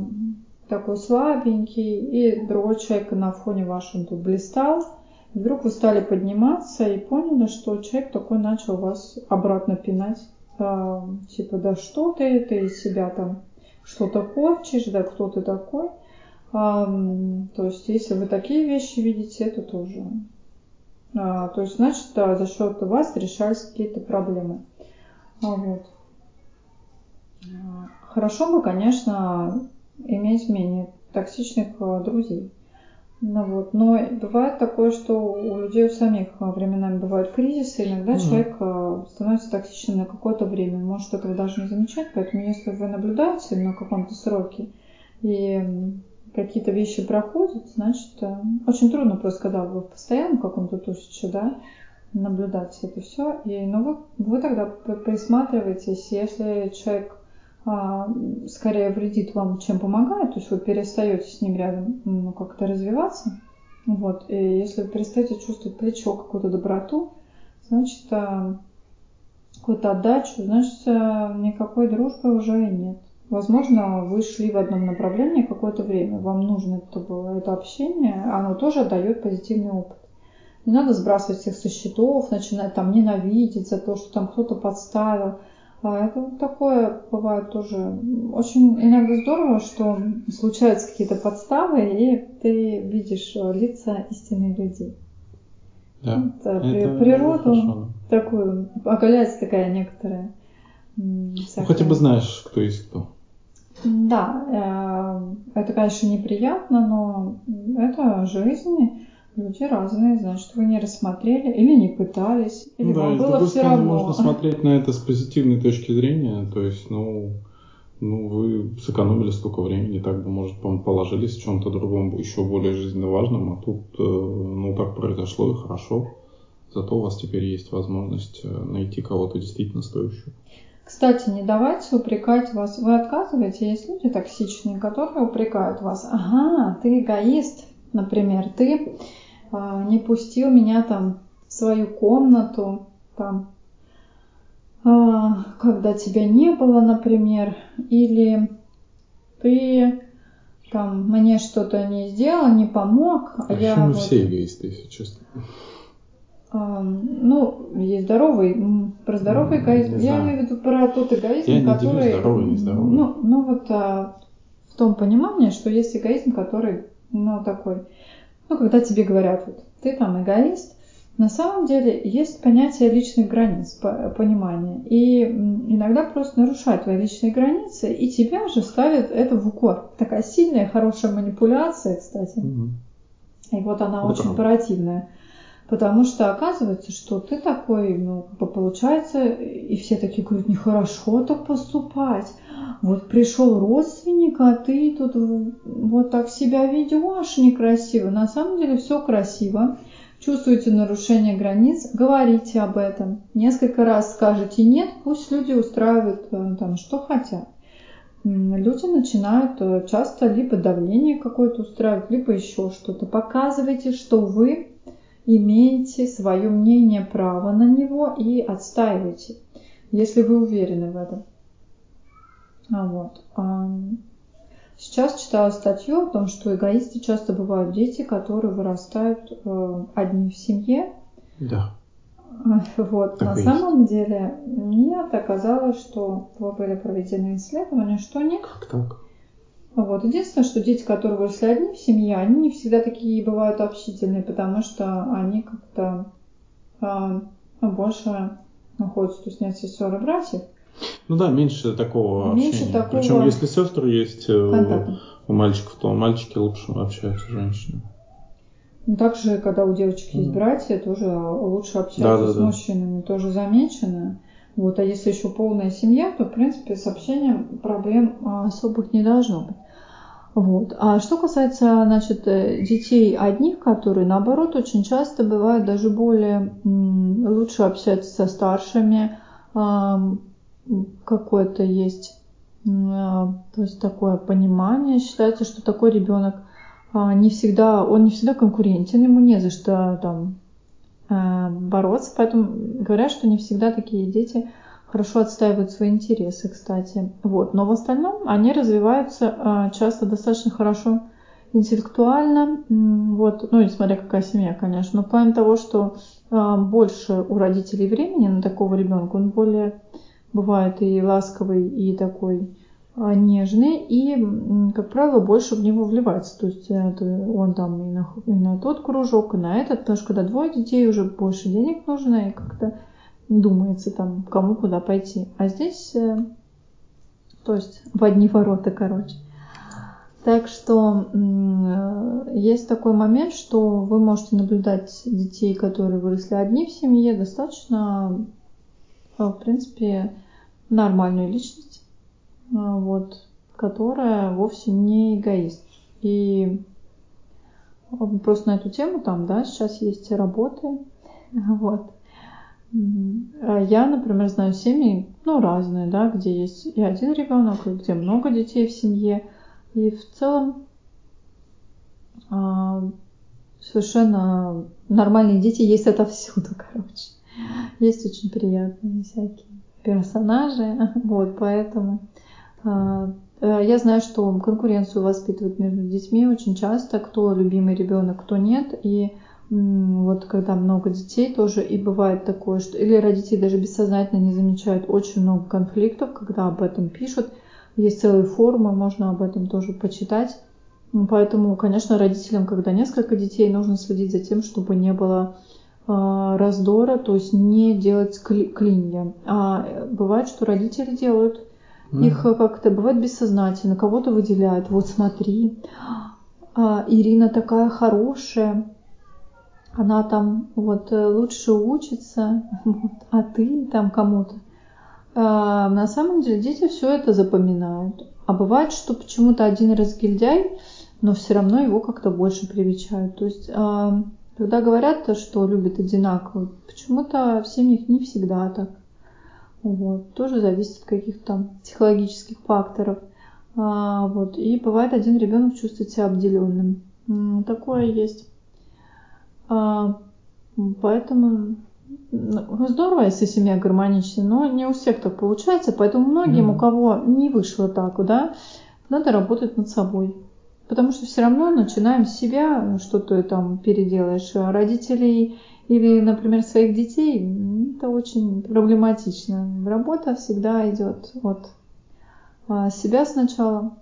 такой слабенький, и другой человек на фоне вашем тут блистал. Вдруг вы стали подниматься и поняли, что человек такой начал вас обратно пинать. Э, типа, да что ты, ты из себя там что-то хочешь, да кто ты такой. То есть, если вы такие вещи видите, это тоже. Э, то есть, значит, да, за счет вас решались какие-то проблемы. А, вот. Хорошо бы, конечно, иметь менее токсичных друзей. Ну, вот. Но бывает такое, что у людей у самих временами бывают кризисы, иногда mm-hmm. человек становится токсичным на какое-то время, может этого даже не замечать, поэтому если вы наблюдаете на каком-то сроке и какие-то вещи проходят, значит, очень трудно просто, когда вы в постоянном каком-то тусиче, да, наблюдать это все, и, но вы, вы тогда присматриваетесь, если человек а, скорее вредит вам, чем помогает, то есть вы перестаете с ним рядом ну, как-то развиваться. Вот. И если вы перестаете чувствовать плечо, какую-то доброту, значит, а, какую-то отдачу, значит, а, никакой дружбы уже и нет. Возможно, вы шли в одном направлении какое-то время, вам нужно это было это общение, оно тоже дает позитивный опыт. Не надо сбрасывать всех со счетов, начинать там ненавидеть за то, что там кто-то подставил. А это вот такое бывает тоже. Очень иногда здорово, что случаются какие-то подставы, и ты видишь э, лица истинных людей. Да, это, это природу такую, оголяется такая некоторая. Ну, хотя бы знаешь, кто есть кто. Да, э, это, конечно, неприятно, но это жизнь люди разные, значит, вы не рассмотрели или не пытались, или да, вам было все равно. можно смотреть на это с позитивной точки зрения, то есть, ну, ну, вы сэкономили столько времени, так бы, может, положились в чем-то другом, еще более жизненно важном, а тут, э, ну, так произошло и хорошо. Зато у вас теперь есть возможность э, найти кого-то действительно стоящего. Кстати, не давайте упрекать вас. Вы отказываете, есть люди токсичные, которые упрекают вас. Ага, ты эгоист, например, ты а, не пустил меня там в свою комнату, там, а, когда тебя не было, например, или ты там мне что-то не сделал, не помог. А я мы вот... все эгоисты, если честно. Ну, есть здоровый, про здоровый эгоизм. Я знаю. имею в виду про тот эгоизм, я который. Не здоровый, не здоровый. Ну, ну вот а, в том понимании, что есть эгоизм, который, ну, такой, ну, когда тебе говорят, вот, ты там эгоист, на самом деле есть понятие личных границ, понимания. И иногда просто нарушают твои личные границы, и тебя же ставят это в укор. Такая сильная, хорошая манипуляция, кстати. Угу. И вот она это очень правда. оперативная. Потому что оказывается, что ты такой, ну, получается, и все такие говорят, нехорошо так поступать. Вот пришел родственник, а ты тут вот так себя ведешь некрасиво. На самом деле все красиво. Чувствуете нарушение границ, говорите об этом. Несколько раз скажете нет, пусть люди устраивают э, там что хотят. Люди начинают э, часто либо давление какое-то устраивать, либо еще что-то. Показывайте, что вы имеете свое мнение, право на него и отстаивайте, если вы уверены в этом. А вот. Сейчас читала статью о том, что эгоисты часто бывают дети, которые вырастают э, одни в семье. Да. <laughs> Вот. Так На самом есть. деле нет, оказалось, что были проведены исследования, что нет. Как так? Вот. Единственное, что дети, которые выросли одни в семье, они не всегда такие бывают общительные, потому что они как-то э, больше находятся, то есть нет сестер и братьев. Ну да, меньше такого меньше общения. Такого Причем, если сестры есть э, у, у мальчиков, то мальчики лучше общаются с женщинами. Ну, также, когда у девочек есть братья, тоже лучше общаться да, да, с да. мужчинами, тоже замечено. Вот, а если еще полная семья, то, в принципе, с общением проблем а, особых не должно быть. Вот. А что касается, значит, э, детей одних, которые, наоборот, очень часто бывают даже более лучше общаться со старшими, какое-то есть, то есть такое понимание. Считается, что такой ребенок а, не всегда, он не всегда конкурентен, ему не за что там а, бороться, поэтому говорят, что не всегда такие дети хорошо отстаивают свои интересы, кстати. Вот. Но в остальном они развиваются а, часто достаточно хорошо интеллектуально, вот, ну, несмотря какая семья, конечно, но в плане того, что больше у родителей времени на такого ребенка, он более бывает и ласковый, и такой нежный, и, как правило, больше в него вливается. То есть это он там и на, и на тот кружок, и на этот, потому что когда двое детей, уже больше денег нужно, и как-то думается там, кому куда пойти. А здесь, э, то есть в одни ворота, короче. Так что э, есть такой момент, что вы можете наблюдать детей, которые выросли одни в семье, достаточно в принципе, нормальную личность, а, вот, которая вовсе не эгоист. И просто на эту тему там, да, сейчас есть работы, <laughs> вот. А я, например, знаю семьи, ну, разные, да, где есть и один ребенок, и где много детей в семье. И в целом совершенно нормальные дети есть отовсюду, <laughs> короче. Есть очень приятные всякие персонажи, <laughs> вот, поэтому э, я знаю, что конкуренцию воспитывают между детьми очень часто, кто любимый ребенок, кто нет, и вот когда много детей тоже и бывает такое, что или родители даже бессознательно не замечают очень много конфликтов, когда об этом пишут. Есть целые форумы, можно об этом тоже почитать. Поэтому, конечно, родителям, когда несколько детей, нужно следить за тем, чтобы не было а, раздора, то есть не делать клинья. А бывает, что родители делают mm. их как-то, бывает бессознательно, кого-то выделяют. Вот смотри, а, Ирина такая хорошая, она там вот э, лучше учится, <laughs> вот, а ты там кому-то. А, на самом деле дети все это запоминают. А бывает, что почему-то один разгильдяй, но все равно его как-то больше привечают. То есть а, когда говорят, что любят одинаково, почему-то в семьях не всегда так. Вот. Тоже зависит от каких-то психологических факторов. А, вот. И бывает, один ребенок чувствует себя обделенным. Такое есть. А, поэтому ну, здорово, если семья гармоничная, но не у всех так получается, поэтому многим, mm-hmm. у кого не вышло так, да, надо работать над собой. потому что все равно начинаем с себя, что ты там переделаешь. Родителей или, например, своих детей, это очень проблематично. Работа всегда идет от а, себя сначала.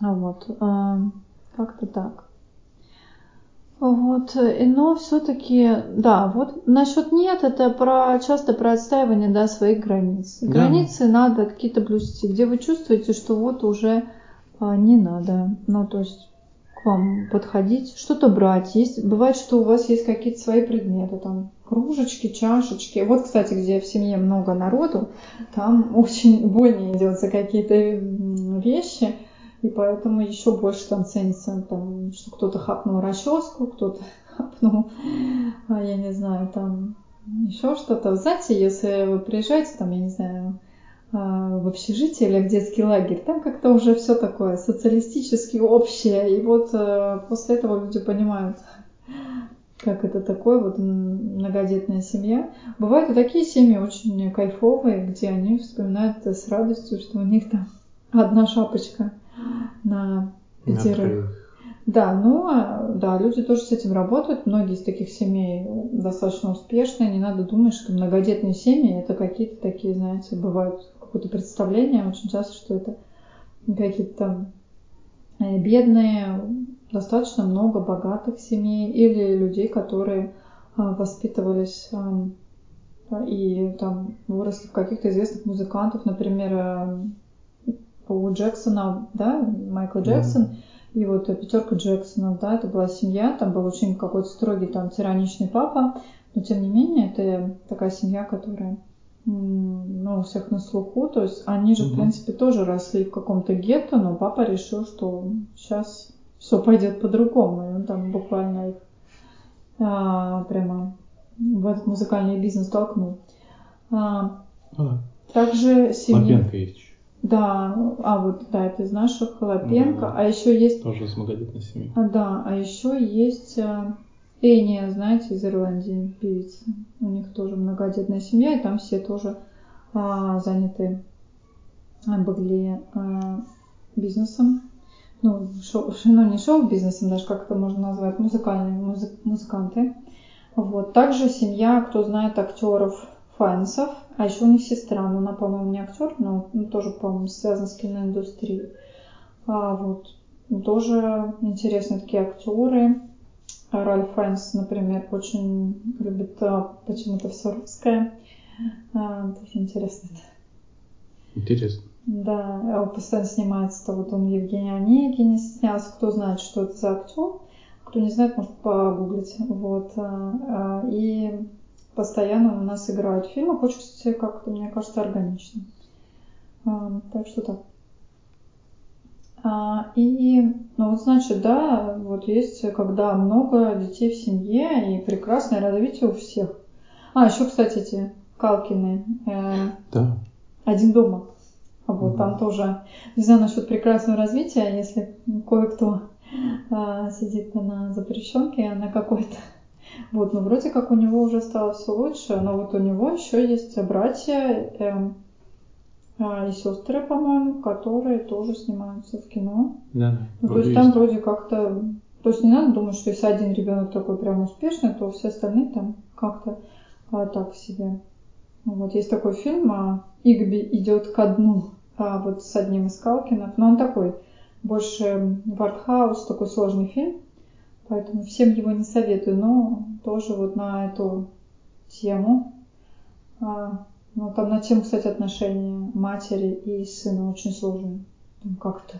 А вот, а, как-то так. Вот, но все-таки, да, вот насчет нет, это про часто про отстаивание да, своих границ. Да. Границы надо какие-то блюсти, где вы чувствуете, что вот уже а, не надо. Ну, то есть вам подходить, что-то брать. Есть, бывает, что у вас есть какие-то свои предметы, там кружечки, чашечки. Вот, кстати, где в семье много народу, там <laughs> очень больно идет какие-то вещи, и поэтому еще больше там ценится, там, что кто-то хапнул расческу, кто-то <laughs> хапнул, а я не знаю, там еще что-то. Знаете, если вы приезжаете, там, я не знаю, в общежитие или в детский лагерь, там как-то уже все такое социалистически общее. И вот э, после этого люди понимают, <laughs> как это такое, вот многодетная семья. Бывают и такие семьи очень кайфовые, где они вспоминают с радостью, что у них там <laughs> одна шапочка на пятерых. Да, ну, а, да, люди тоже с этим работают. Многие из таких семей достаточно успешные. Не надо думать, что многодетные семьи это какие-то такие, знаете, бывают какое-то представление. Очень часто, что это какие-то там э, бедные, достаточно много богатых семей или людей, которые а, воспитывались и там выросли в каких-то известных музыкантов, например, э, у Джексона, да, Майкл Джексон, mm-hmm. и вот пятерка Джексонов, да, это была семья, там был очень какой-то строгий там тираничный папа, но тем не менее это такая семья, которая ну, у всех на слуху. То есть они же, угу. в принципе, тоже росли в каком-то гетто, но папа решил, что сейчас все пойдет по-другому. И он там буквально их а, прямо в этот музыкальный бизнес толкнул. А, а. Также семья... Лапенко есть еще. Да, а вот, да, это из наших Лапенко. Ну, а еще есть... Тоже из многодетной семьи. А, да, а еще есть а, Эния, знаете, из Ирландии, певица. У них тоже многодетная семья, и там все тоже а, заняты а, были а, бизнесом. Ну, шоу, ну, не шоу-бизнесом, даже как это можно назвать, музыкальные музы, музыканты. Вот. Также семья, кто знает актеров Файнсов, а еще у них сестра, но она, по-моему, не актер, но ну, тоже, по-моему, связана с киноиндустрией. А, вот. Тоже интересные такие актеры. Ральф Файнс, например, очень любит а, почему-то все русское. А, тоже интересно. Интересно. Да, он постоянно снимается. То вот он Евгений Онегин снялся. Кто знает, что это за актер, кто не знает, может погуглить. Вот. А, и постоянно у нас играют в фильмах. Очень, кстати, как-то, мне кажется, органично. Так что так. А, и, ну вот значит, да, вот есть, когда много детей в семье и прекрасное развитие у всех. А, еще, кстати, эти Калкины. Э, да. Один дома. Вот угу. там тоже, не знаю насчет прекрасного развития, если кое-кто э, сидит на запрещенке, на какой-то. Вот, ну вроде как у него уже стало все лучше, но вот у него еще есть братья, э, а, и сестры, по-моему, которые тоже снимаются в кино. Да. Ну, то есть там вроде как-то. То есть не надо думать, что если один ребенок такой прям успешный, то все остальные там как-то а, так себе. Вот есть такой фильм а, Игби идет ко дну, а, вот с одним из Калкинов, но он такой больше в артхаус, такой сложный фильм, поэтому всем его не советую, но тоже вот на эту тему. А, ну, там на тему, кстати, отношения матери и сына очень сложные. Там как-то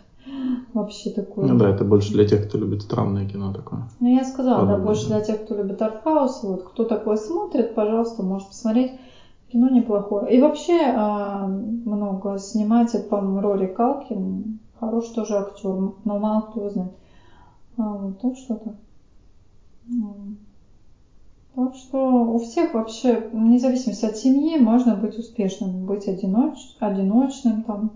вообще такое. Ну да, это больше для тех, кто любит странное кино такое. Ну, я сказала, Подумай, да, больше для тех, кто любит артхаус. Вот, кто такое смотрит, пожалуйста, может посмотреть. Кино неплохое. И вообще а, много снимать, это, по-моему, Рори Калкин. Хороший тоже актер, но мало кто его знает. А, вот, так что так. Что у всех вообще, вне зависимости от семьи, можно быть успешным, быть одиноч, одиночным там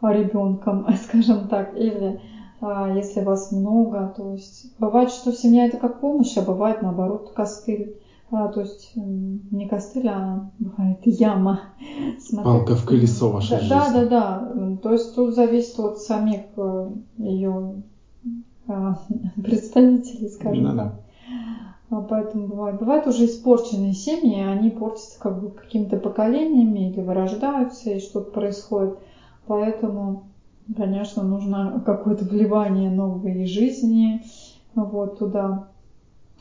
ребенком, <laughs> скажем так, или а, если вас много, то есть бывает, что семья это как помощь, а бывает наоборот костыль. А, то есть не костыль, а бывает яма. <laughs> Смотри, Палка в колесо вашей да, жизни. Да, да, да. То есть тут зависит от самих э, ее а, <laughs> представителей, скажем ну, так. Да. Поэтому бывает. Бывают уже испорченные семьи, они портятся как бы какими-то поколениями или вырождаются, и что-то происходит. Поэтому, конечно, нужно <laughs> какое-то вливание новой жизни вот туда.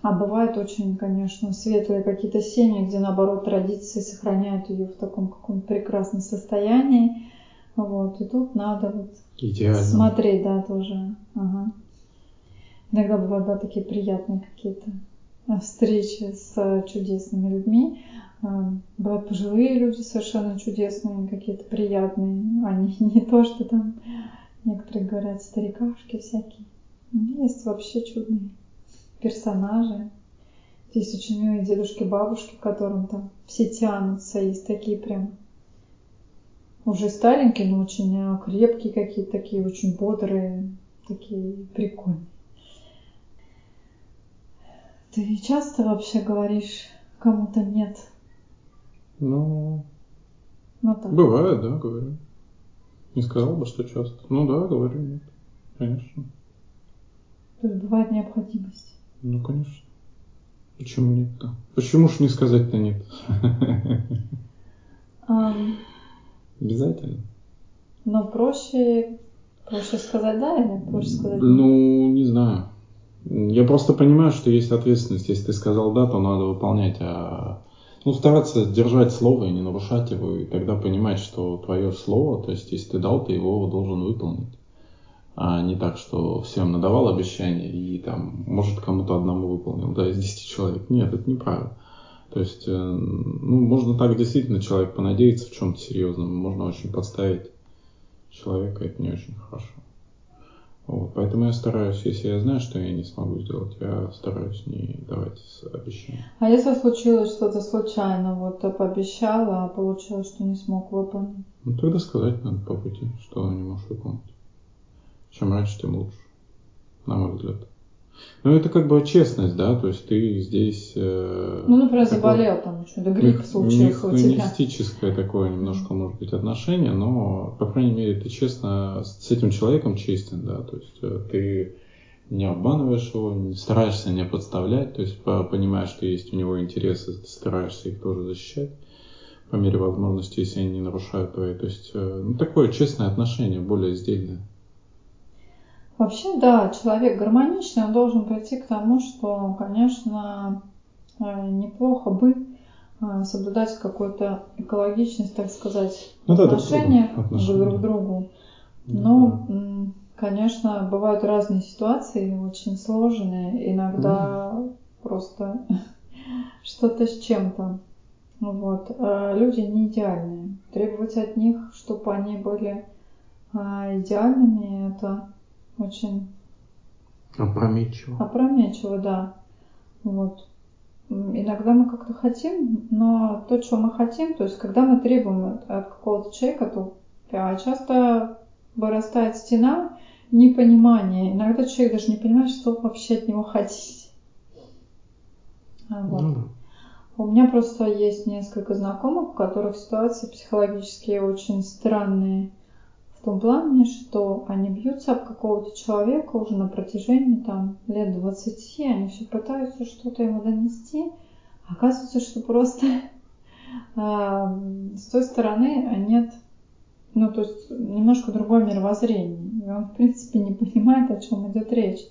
А бывают очень, конечно, светлые какие-то семьи, где, наоборот, традиции сохраняют ее в таком каком-то прекрасном состоянии. Вот, и тут надо вот Идеально. смотреть, да, тоже. Ага. Иногда бывают, да, такие приятные какие-то встречи с э, чудесными людьми. Э, бывают пожилые люди совершенно чудесные, какие-то приятные. Они <laughs> не то, что там некоторые говорят старикашки всякие. Есть вообще чудные персонажи. Есть очень милые дедушки, бабушки, которым там все тянутся. Есть такие прям уже старенькие, но очень крепкие какие-то, такие очень бодрые, такие прикольные. Ты часто вообще говоришь кому-то нет? Ну, ну так. бывает, да, говорю. Не сказал бы, что часто. Ну да, говорю нет. Конечно. То есть бывает необходимость. Ну, конечно. Почему нет-то? Почему ж не сказать-то нет? Um, Обязательно. Но проще, проще сказать да или проще сказать нет? Ну, не знаю. Я просто понимаю, что есть ответственность. Если ты сказал да, то надо выполнять. А ну, стараться держать слово и не нарушать его, и тогда понимать, что твое слово, то есть если ты дал, ты его должен выполнить. А не так, что всем надавал обещание и там, может, кому-то одному выполнил, да, из 10 человек. Нет, это неправильно. То есть, э, ну, можно так действительно человек понадеяться в чем-то серьезном, можно очень подставить человека, это не очень хорошо. Вот, поэтому я стараюсь, если я знаю, что я не смогу сделать, я стараюсь не давать обещания. А если случилось что-то случайно, вот пообещала, а получилось, что не смог выполнить? Ну тогда сказать надо по пути, что не можешь выполнить. Чем раньше, тем лучше, на мой взгляд. Ну, это как бы честность, да, то есть ты здесь... Э, ну, например, заболел там, что-то грипп случился у тебя. Механистическое такое немножко, может быть, отношение, но, по крайней мере, ты честно с этим человеком честен, да, то есть э, ты не обманываешь его, не стараешься не подставлять, то есть понимаешь, что есть у него интересы, ты стараешься их тоже защищать по мере возможности, если они не нарушают твои. То есть, э, ну, такое честное отношение, более сдельное. Вообще, да, человек гармоничный, он должен прийти к тому, что, конечно, э, неплохо бы э, соблюдать какую-то экологичность, так сказать, ну, да, отношениях друг, друг к другу. Но, да. конечно, бывают разные ситуации, очень сложные, иногда mm. просто <laughs> что-то с чем-то. Вот. А люди не идеальные. Требовать от них, чтобы они были а, идеальными, это очень опрометчиво. Опрометчиво, да. Вот. Иногда мы как-то хотим, но то, что мы хотим, то есть когда мы требуем от, от какого-то человека, то а часто вырастает стена непонимания. Иногда человек даже не понимает, что вообще от него хотите. А вот. Ну, У меня просто есть несколько знакомых, у которых ситуации психологические очень странные в том плане, что они бьются об какого-то человека уже на протяжении там лет 20, они все пытаются что-то ему донести. Оказывается, что просто <laughs> а, с той стороны нет, ну то есть немножко другое мировоззрение. И он в принципе не понимает, о чем идет речь.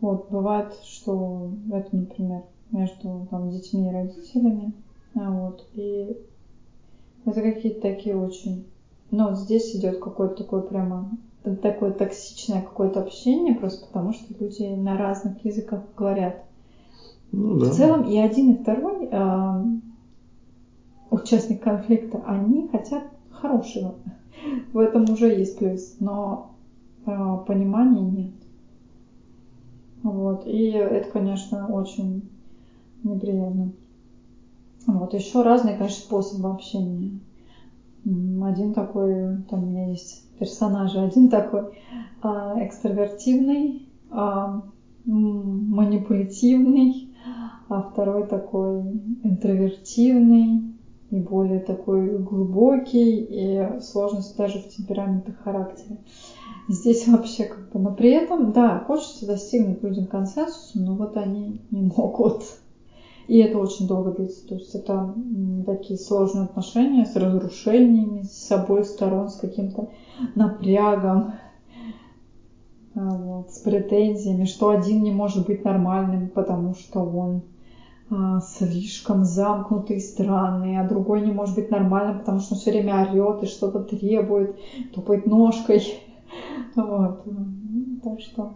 Вот, бывает, что это, например, между там, детьми и родителями. А, вот, и это какие-то такие очень но вот здесь идет какое-то такое прямо такое токсичное какое-то общение, просто потому что люди на разных языках говорят. Ну, да. В целом и один, и второй э, участник конфликта, они хотят хорошего. В этом уже есть плюс, но э, понимания нет. Вот. И это, конечно, очень неприятно. Вот. Еще разные, конечно, способы общения. Один такой, там у меня есть персонажи, один такой а, экстравертивный, а, манипулятивный, а второй такой интровертивный, и более такой глубокий, и сложность даже в темпераментах характера. Здесь вообще как бы, но при этом, да, хочется достигнуть людям консенсуса, но вот они не могут. И это очень долго длится. То есть это такие сложные отношения с разрушениями с обоих сторон, с каким-то напрягом, <laughs> а, вот, с претензиями, что один не может быть нормальным, потому что он а, слишком замкнутый странный, а другой не может быть нормальным, потому что он все время орет и что-то требует, тупает ножкой. <laughs> Вот. Так что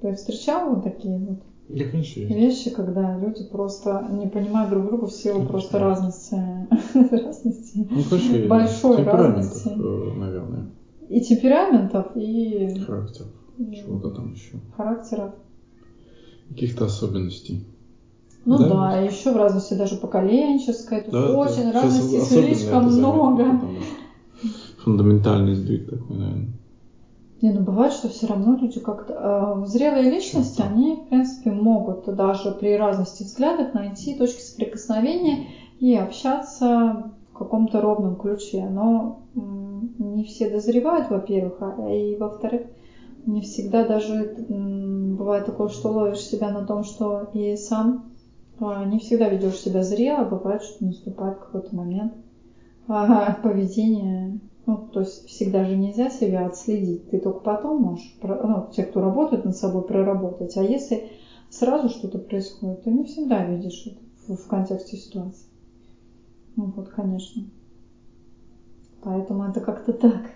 ты встречал вот такие вот конечно, есть. вещи, когда люди просто не понимают друг друга в силу конечно, просто разности, <laughs> разности ну, конечно, большой разности. Э, наверное. И темпераментов, и характеров. Чего-то там еще. Характеров. Каких-то особенностей. Ну да, да еще в разности даже поколенческой. То да, очень да. разности слишком много. Заметно, фундаментальный сдвиг такой, наверное. Не, ну бывает, что все равно люди как-то... Э, зрелые личности, они, в принципе, могут даже при разности взглядах найти точки соприкосновения и общаться в каком-то ровном ключе. Но не все дозревают, во-первых, а и во-вторых, не всегда даже бывает такое, что ловишь себя на том, что и сам а, не всегда ведешь себя зрело, бывает, что наступает какой-то момент а, поведения ну, то есть всегда же нельзя себя отследить. Ты только потом можешь, ну, те, кто работает над собой, проработать. А если сразу что-то происходит, то не всегда видишь это в, в контексте ситуации. Ну вот, конечно. Поэтому это как-то так.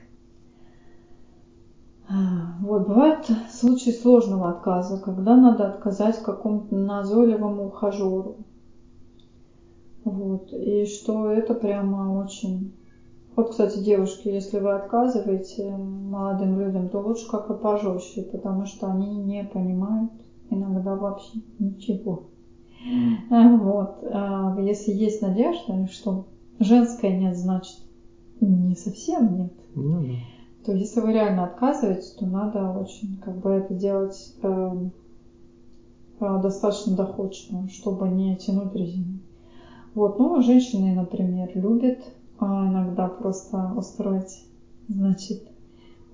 А, вот, бывают случаи сложного отказа, когда надо отказать какому-то назойливому ухажеру. Вот, и что это прямо очень вот, кстати, девушки, если вы отказываете молодым людям, то лучше как-то пожестче, потому что они не понимают иногда вообще ничего. <laughs> Вот. А если есть надежда, что женское нет, значит не совсем нет. Ну, да. То если вы реально отказываете, то надо очень как бы это делать э, э, достаточно доходчиво, чтобы не тянуть резину. Вот, ну, женщины, например, любят а иногда просто устроить, значит,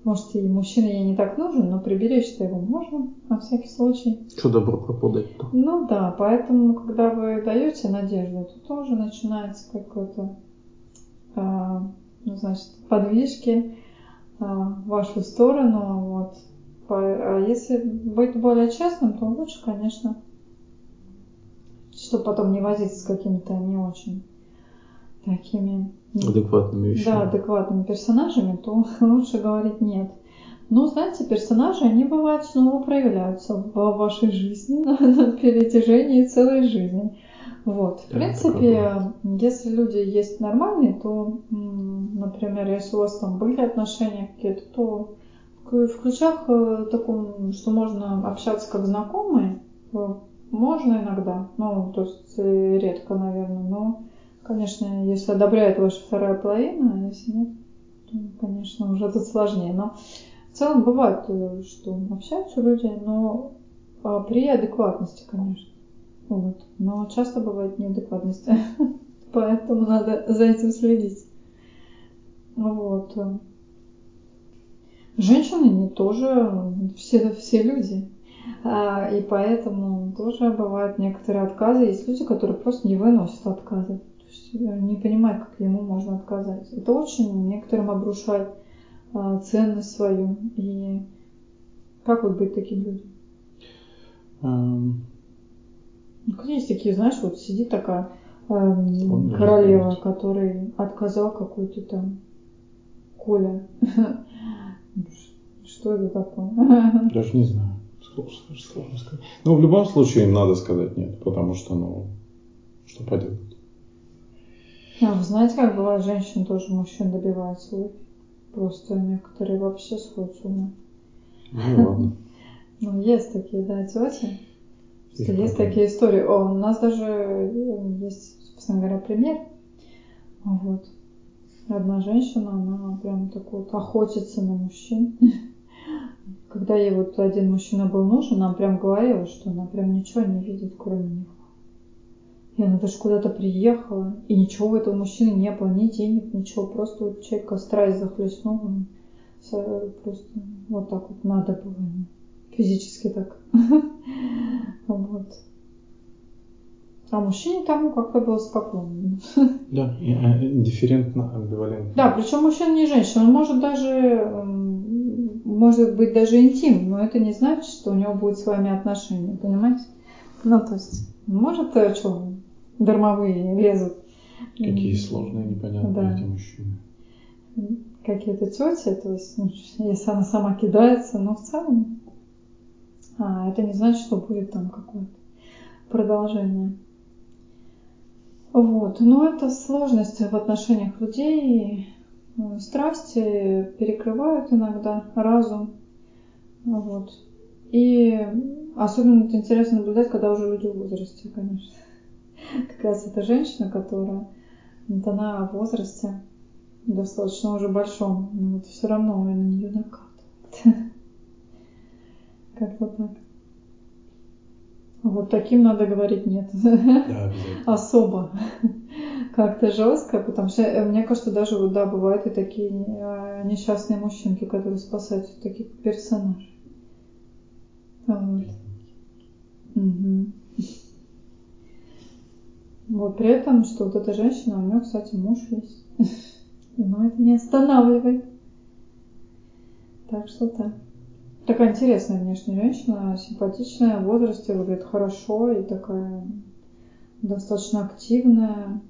может, и мужчина ей не так нужен, но приберечь-то его можно, на всякий случай. Что добро пропадать-то? Ну да, поэтому, когда вы даете надежду, то тоже начинается какой-то, а, ну, значит, подвижки а, в вашу сторону, вот. А если быть более честным, то лучше, конечно, чтобы потом не возиться с какими-то не очень такими адекватными вещами. Да, адекватными персонажами, то <laughs> лучше говорить нет. Но, знаете, персонажи, они бывают снова проявляются в вашей жизни на, <laughs> на перетяжении целой жизни. Вот. В да, принципе, если люди есть нормальные, то, например, если у вас там были отношения какие-то, то в ключах э, таком, что можно общаться как знакомые, э, можно иногда. Ну, то есть э, редко, наверное, но Конечно, если одобряет ваша вторая половина, а если нет, то, конечно, уже тут сложнее. Но в целом бывает, э, что общаются люди, но а, при адекватности, конечно. Вот. Но часто бывает неадекватность. <laughs> Поэтому надо за этим следить. Вот. Женщины не тоже все, все люди. А, и поэтому тоже бывают некоторые отказы. Есть люди, которые просто не выносят отказы не понимает, как ему можно отказать. Это очень некоторым обрушает а, ценность свою. И как вот быть таким людям? Um... Ну, есть такие, знаешь, вот сидит такая э, королева, который отказал какой-то там Коля. <laughs> Что это такое? <laughs> Даже не знаю. Сложно сказать. Ну, в любом случае им надо сказать нет, потому что, ну, что поделать. А вы знаете, как бывает, женщин тоже мужчин добиваются? Просто некоторые вообще сходят с ума. Ну ладно. <laughs> Ну, есть такие, да, тети. Что есть такие истории. О, у нас даже есть, собственно говоря, пример. Вот. Одна женщина, она прям так вот охотится на мужчин. <laughs> Когда ей вот один мужчина был нужен, она прям говорила, что она прям ничего не видит, кроме него. И она даже куда-то приехала, и ничего у этого мужчины не было, ни денег, ничего, просто вот человека страсть захлестнула. Просто вот так вот надо было физически так. <laughs> Вот. А мужчине тому как-то было спокойно. <laughs> Да, э, индифферентно, амбивалентно. Да, причем мужчина не женщина. Он может даже, может быть даже интим, но это не значит, что у него будет с вами отношения, понимаете? Ну, то есть, может, э, что, дармовые лезут. Какие сложные, непонятные да. эти мужчины. Какие-то тети, то есть, ну, если она сама кидается, но в целом а, это не значит, что будет там какое-то продолжение. Вот. Но это сложность в отношениях людей. Страсти перекрывают иногда разум. Вот. И особенно это интересно наблюдать, когда уже люди в возрасте, конечно. Как раз эта женщина, которая вот она в возрасте достаточно уже большом, но вот все равно на нее накатывает. <laughs> Как-то так. Вот таким надо говорить нет. Да, Особо. Как-то жестко, потому что э, мне кажется, даже вот, да, бывают и такие а, несчастные мужчинки, которые спасаются таких персонажей. Вот. Угу. Вот при этом, что вот эта женщина, у нее, кстати, муж есть. <laughs> Но это не останавливает. Так что так. Такая интересная внешняя женщина, симпатичная, в возрасте, выглядит хорошо и такая достаточно активная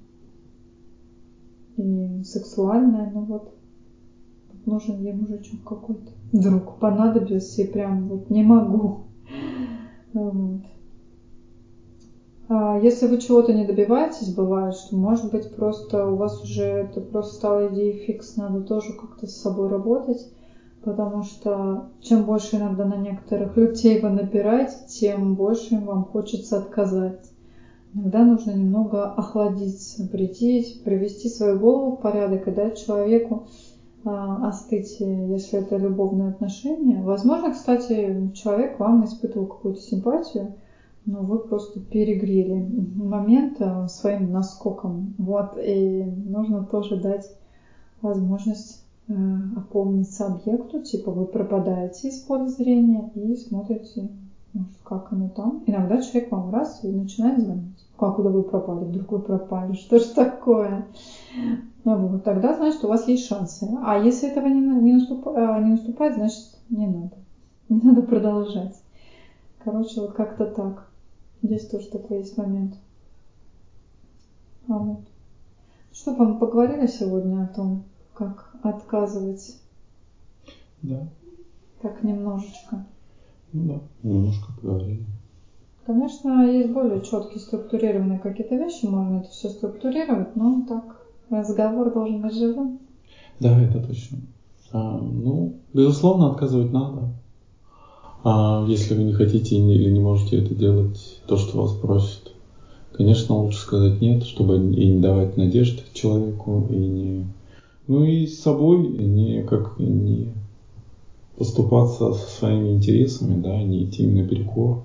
и сексуальная. Ну вот, нужен ей мужичок какой-то. Вдруг понадобился и прям вот не могу. <laughs> Вот. А если вы чего-то не добиваетесь, бывает, что может быть просто у вас уже это просто стало идеей фикс, надо тоже как-то с собой работать потому что чем больше иногда на некоторых людей вы напираете, тем больше им вам хочется отказать. Иногда нужно немного охладиться, прийти, привести свою голову в порядок и дать человеку э, остыть, если это любовные отношения. Возможно, кстати, человек вам испытывал какую-то симпатию, но вы просто перегрели момент а, своим наскоком. Вот, и нужно тоже дать возможность Э, опомниться объекту, типа вы пропадаете из поля зрения и смотрите, может, как оно там. Иногда человек вам раз и начинает звонить. Как, куда вы пропали? Вдруг вы пропали? <laughs> Что ж такое? Вот, тогда, значит, у вас есть шансы. А если этого не, не, наступ, э, не наступает, значит, не надо. <laughs> Не надо продолжать. Короче, вот как-то так. Здесь тоже такой есть момент. А вот. Что вам поговорили сегодня о том, как отказывать. Да. Так немножечко. Ну да, немножко поговорили. Конечно, есть более четкие структурированные какие-то вещи, можно это все структурировать, но так, разговор должен быть живым. Да, это точно. А, ну, безусловно, отказывать надо. А если вы не хотите или не можете это делать, то, что вас просят, конечно, лучше сказать нет, чтобы и не давать надежд человеку, и не ну и с собой не как не поступаться со своими интересами, да, не идти им наперекор.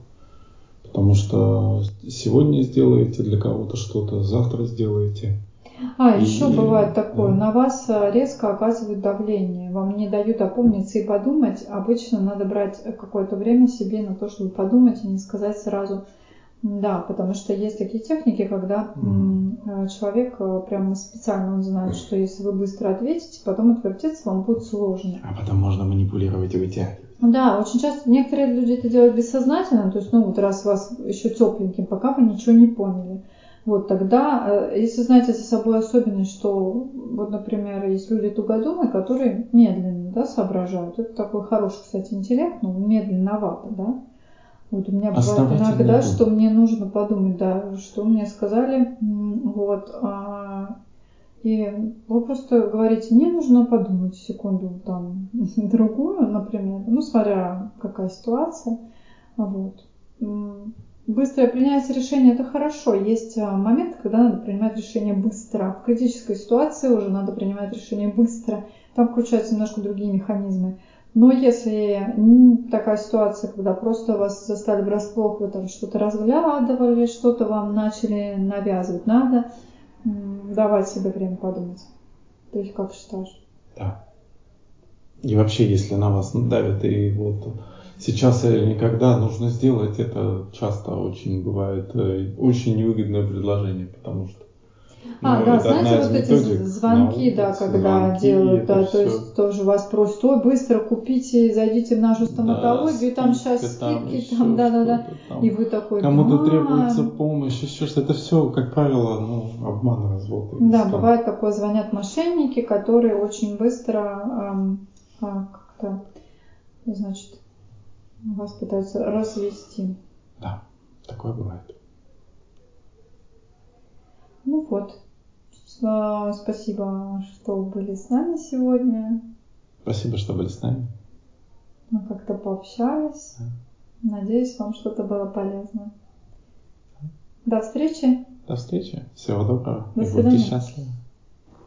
Потому что сегодня сделаете для кого-то что-то, завтра сделаете. А, и, еще бывает такое, на вас э, резко оказывают давление, вам не дают опомниться и подумать. Обычно надо брать какое-то время себе на то, чтобы подумать и не сказать сразу – да, потому что есть такие техники, когда mm-hmm. человек э, прямо специально он знает, что если вы быстро ответите, потом отвертеться вам будет сложно. А потом можно манипулировать и вытягивать. Да, очень часто некоторые люди это делают бессознательно, то есть, ну вот раз вас еще тепленьким, пока вы ничего не поняли. Вот тогда, э, если знаете за собой особенность, что, вот, например, есть люди тугодумы, которые медленно да, соображают. Это такой хороший, кстати, интеллект, но медленновато, да. Вот у меня бывает иногда, что мне нужно подумать, да, что мне сказали, вот, а, и вы просто говорите, мне нужно подумать секунду там <laughs> другую, например, ну, смотря какая ситуация, вот. Быстрое принятие решения – это хорошо. Есть а, момент, когда надо принимать решение быстро. В критической ситуации уже надо принимать решение быстро. Там включаются немножко другие механизмы. Но если такая ситуация, когда просто вас застали врасплох, вы там что-то разглядывали, что-то вам начали навязывать, надо давать себе время подумать. Ты как считаешь? Да. И вообще, если на вас давят, и вот сейчас или никогда нужно сделать, это часто очень бывает э, очень невыгодное предложение, потому что а, ну, да, знаете, вот эти звонки, да, когда звонки, делают, да, все. то есть тоже вас просят, ой, быстро купите, зайдите в нашу стоматологию, да, и там сейчас там скидки, там, да, да, да, и вы такой, Кому-то да. требуется помощь, еще что-то, это все, как правило, ну, обман, развод. Да, скам. бывает такое, звонят мошенники, которые очень быстро эм, а, как-то, значит, вас пытаются развести. Да, такое бывает. Ну вот. Спасибо, что были с нами сегодня. Спасибо, что были с нами. Мы как-то пообщались. Да. Надеюсь, вам что-то было полезно. До встречи. До встречи. Всего доброго. До свидания. Будьте счастливы.